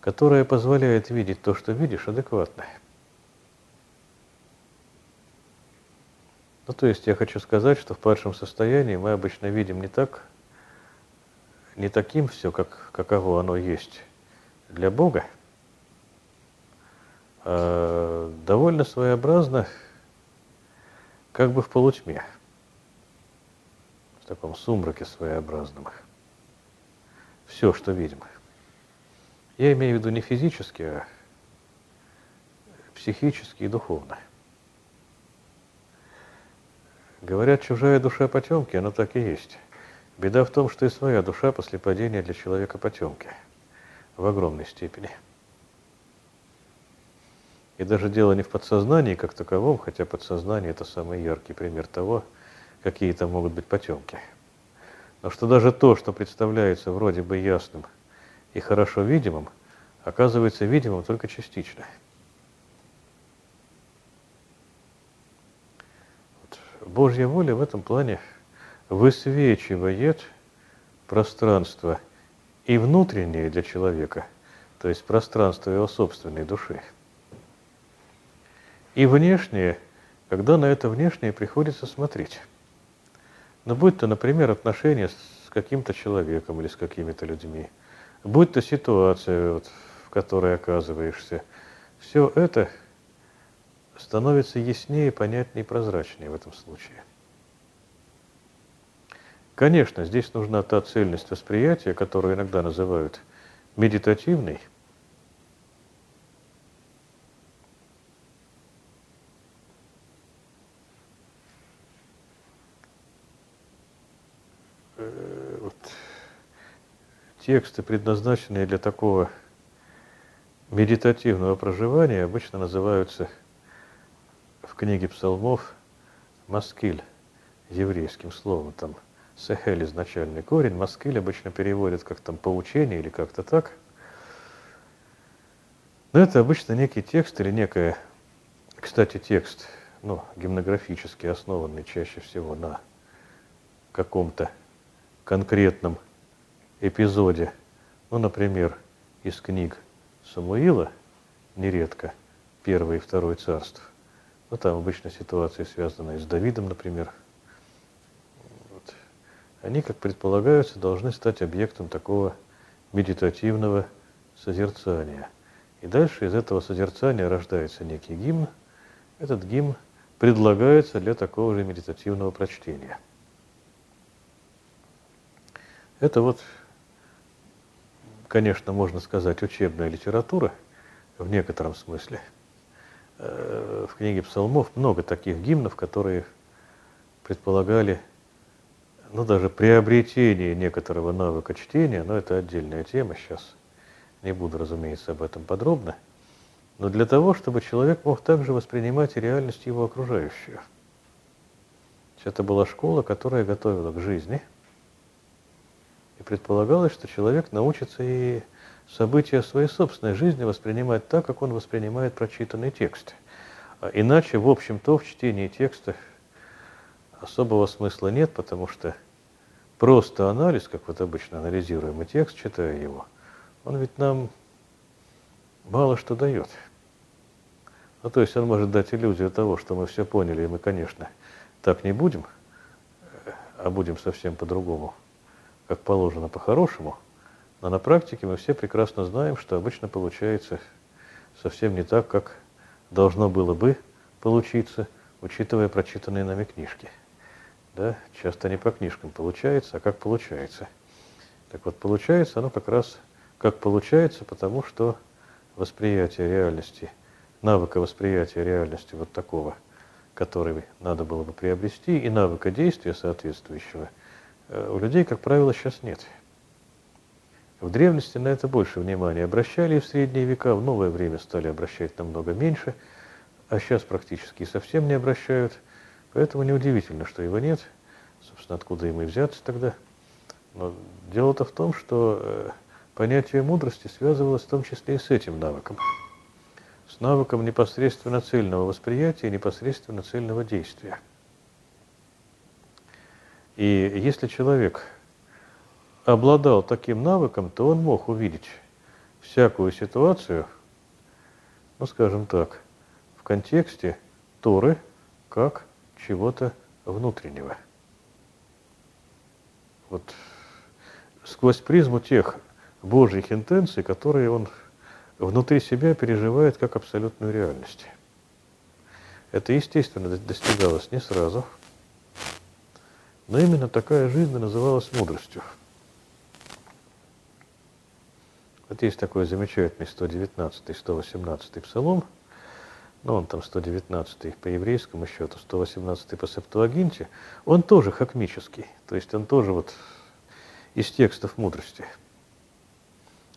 которая позволяет видеть то, что видишь, адекватно. Ну, то есть я хочу сказать, что в падшем состоянии мы обычно видим не так, не таким все, как, каково оно есть для Бога, Э, довольно своеобразно, как бы в полутьме, в таком сумраке своеобразном. Все, что видим. Я имею в виду не физически, а психически и духовно. Говорят, чужая душа потемки, она так и есть. Беда в том, что и своя душа после падения для человека потемки. В огромной степени. И даже дело не в подсознании как таковом, хотя подсознание это самый яркий пример того, какие там могут быть потемки. Но что даже то, что представляется вроде бы ясным и хорошо видимым, оказывается видимым только частично. Божья воля в этом плане высвечивает пространство и внутреннее для человека, то есть пространство его собственной души – и внешнее, когда на это внешнее приходится смотреть. Ну, будь то, например, отношения с каким-то человеком или с какими-то людьми, будь то ситуация, вот, в которой оказываешься, все это становится яснее, понятнее и прозрачнее в этом случае. Конечно, здесь нужна та цельность восприятия, которую иногда называют медитативной – Тексты, предназначенные для такого медитативного проживания, обычно называются в книге псалмов маскиль, еврейским словом. Там сехель изначальный корень, маскиль обычно переводят как там поучение или как-то так. Но это обычно некий текст или некая, кстати, текст, ну, гимнографически основанный чаще всего на каком-то конкретном эпизоде, ну, например, из книг Самуила, нередко, первое и второе царство, ну, там обычно ситуации, связанные с Давидом, например, вот, они, как предполагается, должны стать объектом такого медитативного созерцания. И дальше из этого созерцания рождается некий гимн. Этот гимн предлагается для такого же медитативного прочтения. Это вот конечно, можно сказать, учебная литература в некотором смысле. Э, в книге псалмов много таких гимнов, которые предполагали, ну, даже приобретение некоторого навыка чтения, но это отдельная тема, сейчас не буду, разумеется, об этом подробно, но для того, чтобы человек мог также воспринимать реальность его окружающую. Это была школа, которая готовила к жизни – и предполагалось, что человек научится и события своей собственной жизни воспринимать так, как он воспринимает прочитанный текст. А иначе, в общем-то, в чтении текста особого смысла нет, потому что просто анализ, как вот обычно анализируем и текст, читая его, он ведь нам мало что дает. Ну, то есть он может дать иллюзию того, что мы все поняли, и мы, конечно, так не будем, а будем совсем по-другому как положено по-хорошему, но на практике мы все прекрасно знаем, что обычно получается совсем не так, как должно было бы получиться, учитывая прочитанные нами книжки. Да? Часто не по книжкам получается, а как получается. Так вот, получается оно как раз как получается, потому что восприятие реальности, навыка восприятия реальности вот такого, который надо было бы приобрести, и навыка действия соответствующего – Э, у людей, как правило, сейчас нет. В древности на это больше внимания обращали, и в средние века, в новое время стали обращать намного меньше, а сейчас практически совсем не обращают. Поэтому неудивительно, что его нет. Собственно, откуда ему и взяться тогда. Но дело-то в том, что э, понятие мудрости связывалось в том числе и с этим навыком. С навыком непосредственно цельного восприятия, непосредственно цельного действия. И если человек обладал таким навыком, то он мог увидеть всякую ситуацию, ну скажем так, в контексте Торы как чего-то внутреннего. Вот сквозь призму тех Божьих интенций, которые он внутри себя переживает как абсолютную реальность. Это, естественно, достигалось не сразу – но именно такая жизнь называлась мудростью. Вот есть такой замечательный 119-118 псалом. ну, он там 119 по еврейскому счету, 118 по Септуагинте, он тоже хакмический, то есть он тоже вот из текстов мудрости.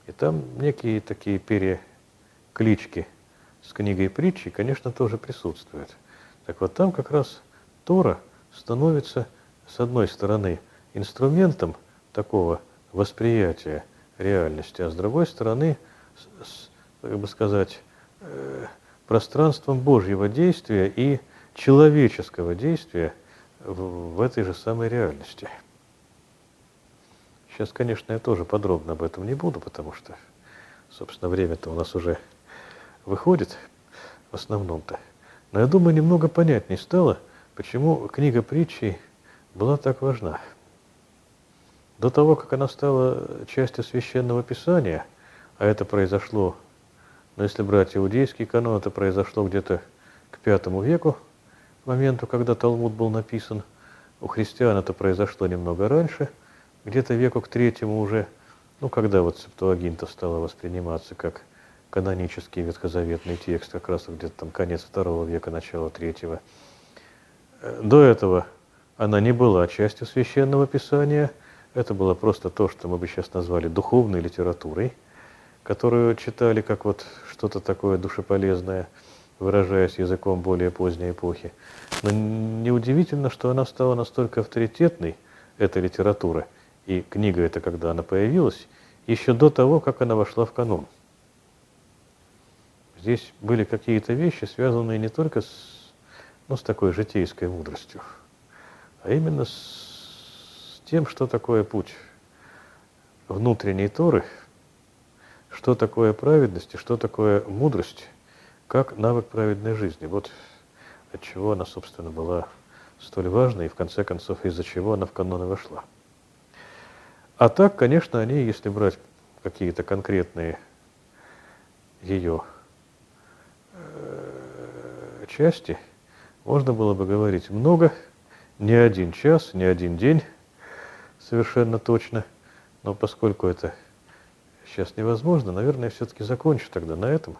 И там некие такие переклички с книгой притчи, конечно, тоже присутствуют. Так вот там как раз Тора становится, с одной стороны, инструментом такого восприятия реальности, а с другой стороны, с, как бы сказать, э, пространством Божьего действия и человеческого действия в, в этой же самой реальности. Сейчас, конечно, я тоже подробно об этом не буду, потому что, собственно, время-то у нас уже выходит в основном-то. Но я думаю, немного понятнее стало, почему книга притчей была так важна. До того, как она стала частью священного писания, а это произошло, ну, если брать иудейский канон, это произошло где-то к пятому веку, к моменту, когда Талмуд был написан. У христиан это произошло немного раньше, где-то веку к третьему уже, ну, когда вот Септуагинта стала восприниматься как канонический ветхозаветный текст, как раз где-то там конец второго века, начало третьего. Э, до этого она не была частью священного писания – это было просто то, что мы бы сейчас назвали духовной литературой, которую читали как вот что-то такое душеполезное, выражаясь языком более поздней эпохи. Но неудивительно, что она стала настолько авторитетной, эта литература, и книга эта, когда она появилась, еще до того, как она вошла в канон. Здесь были какие-то вещи, связанные не только с, ну, с такой житейской мудростью, а именно с тем, что такое путь внутренней Торы, что такое праведность и что такое мудрость, как навык праведной жизни. Вот от чего она, собственно, была столь важной и, в конце концов, из-за чего она в каноны вошла. А так, конечно, они, если брать какие-то конкретные ее э, части, можно было бы говорить много, не один час, не один день, совершенно точно. Но поскольку это сейчас невозможно, наверное, все-таки закончу тогда на этом.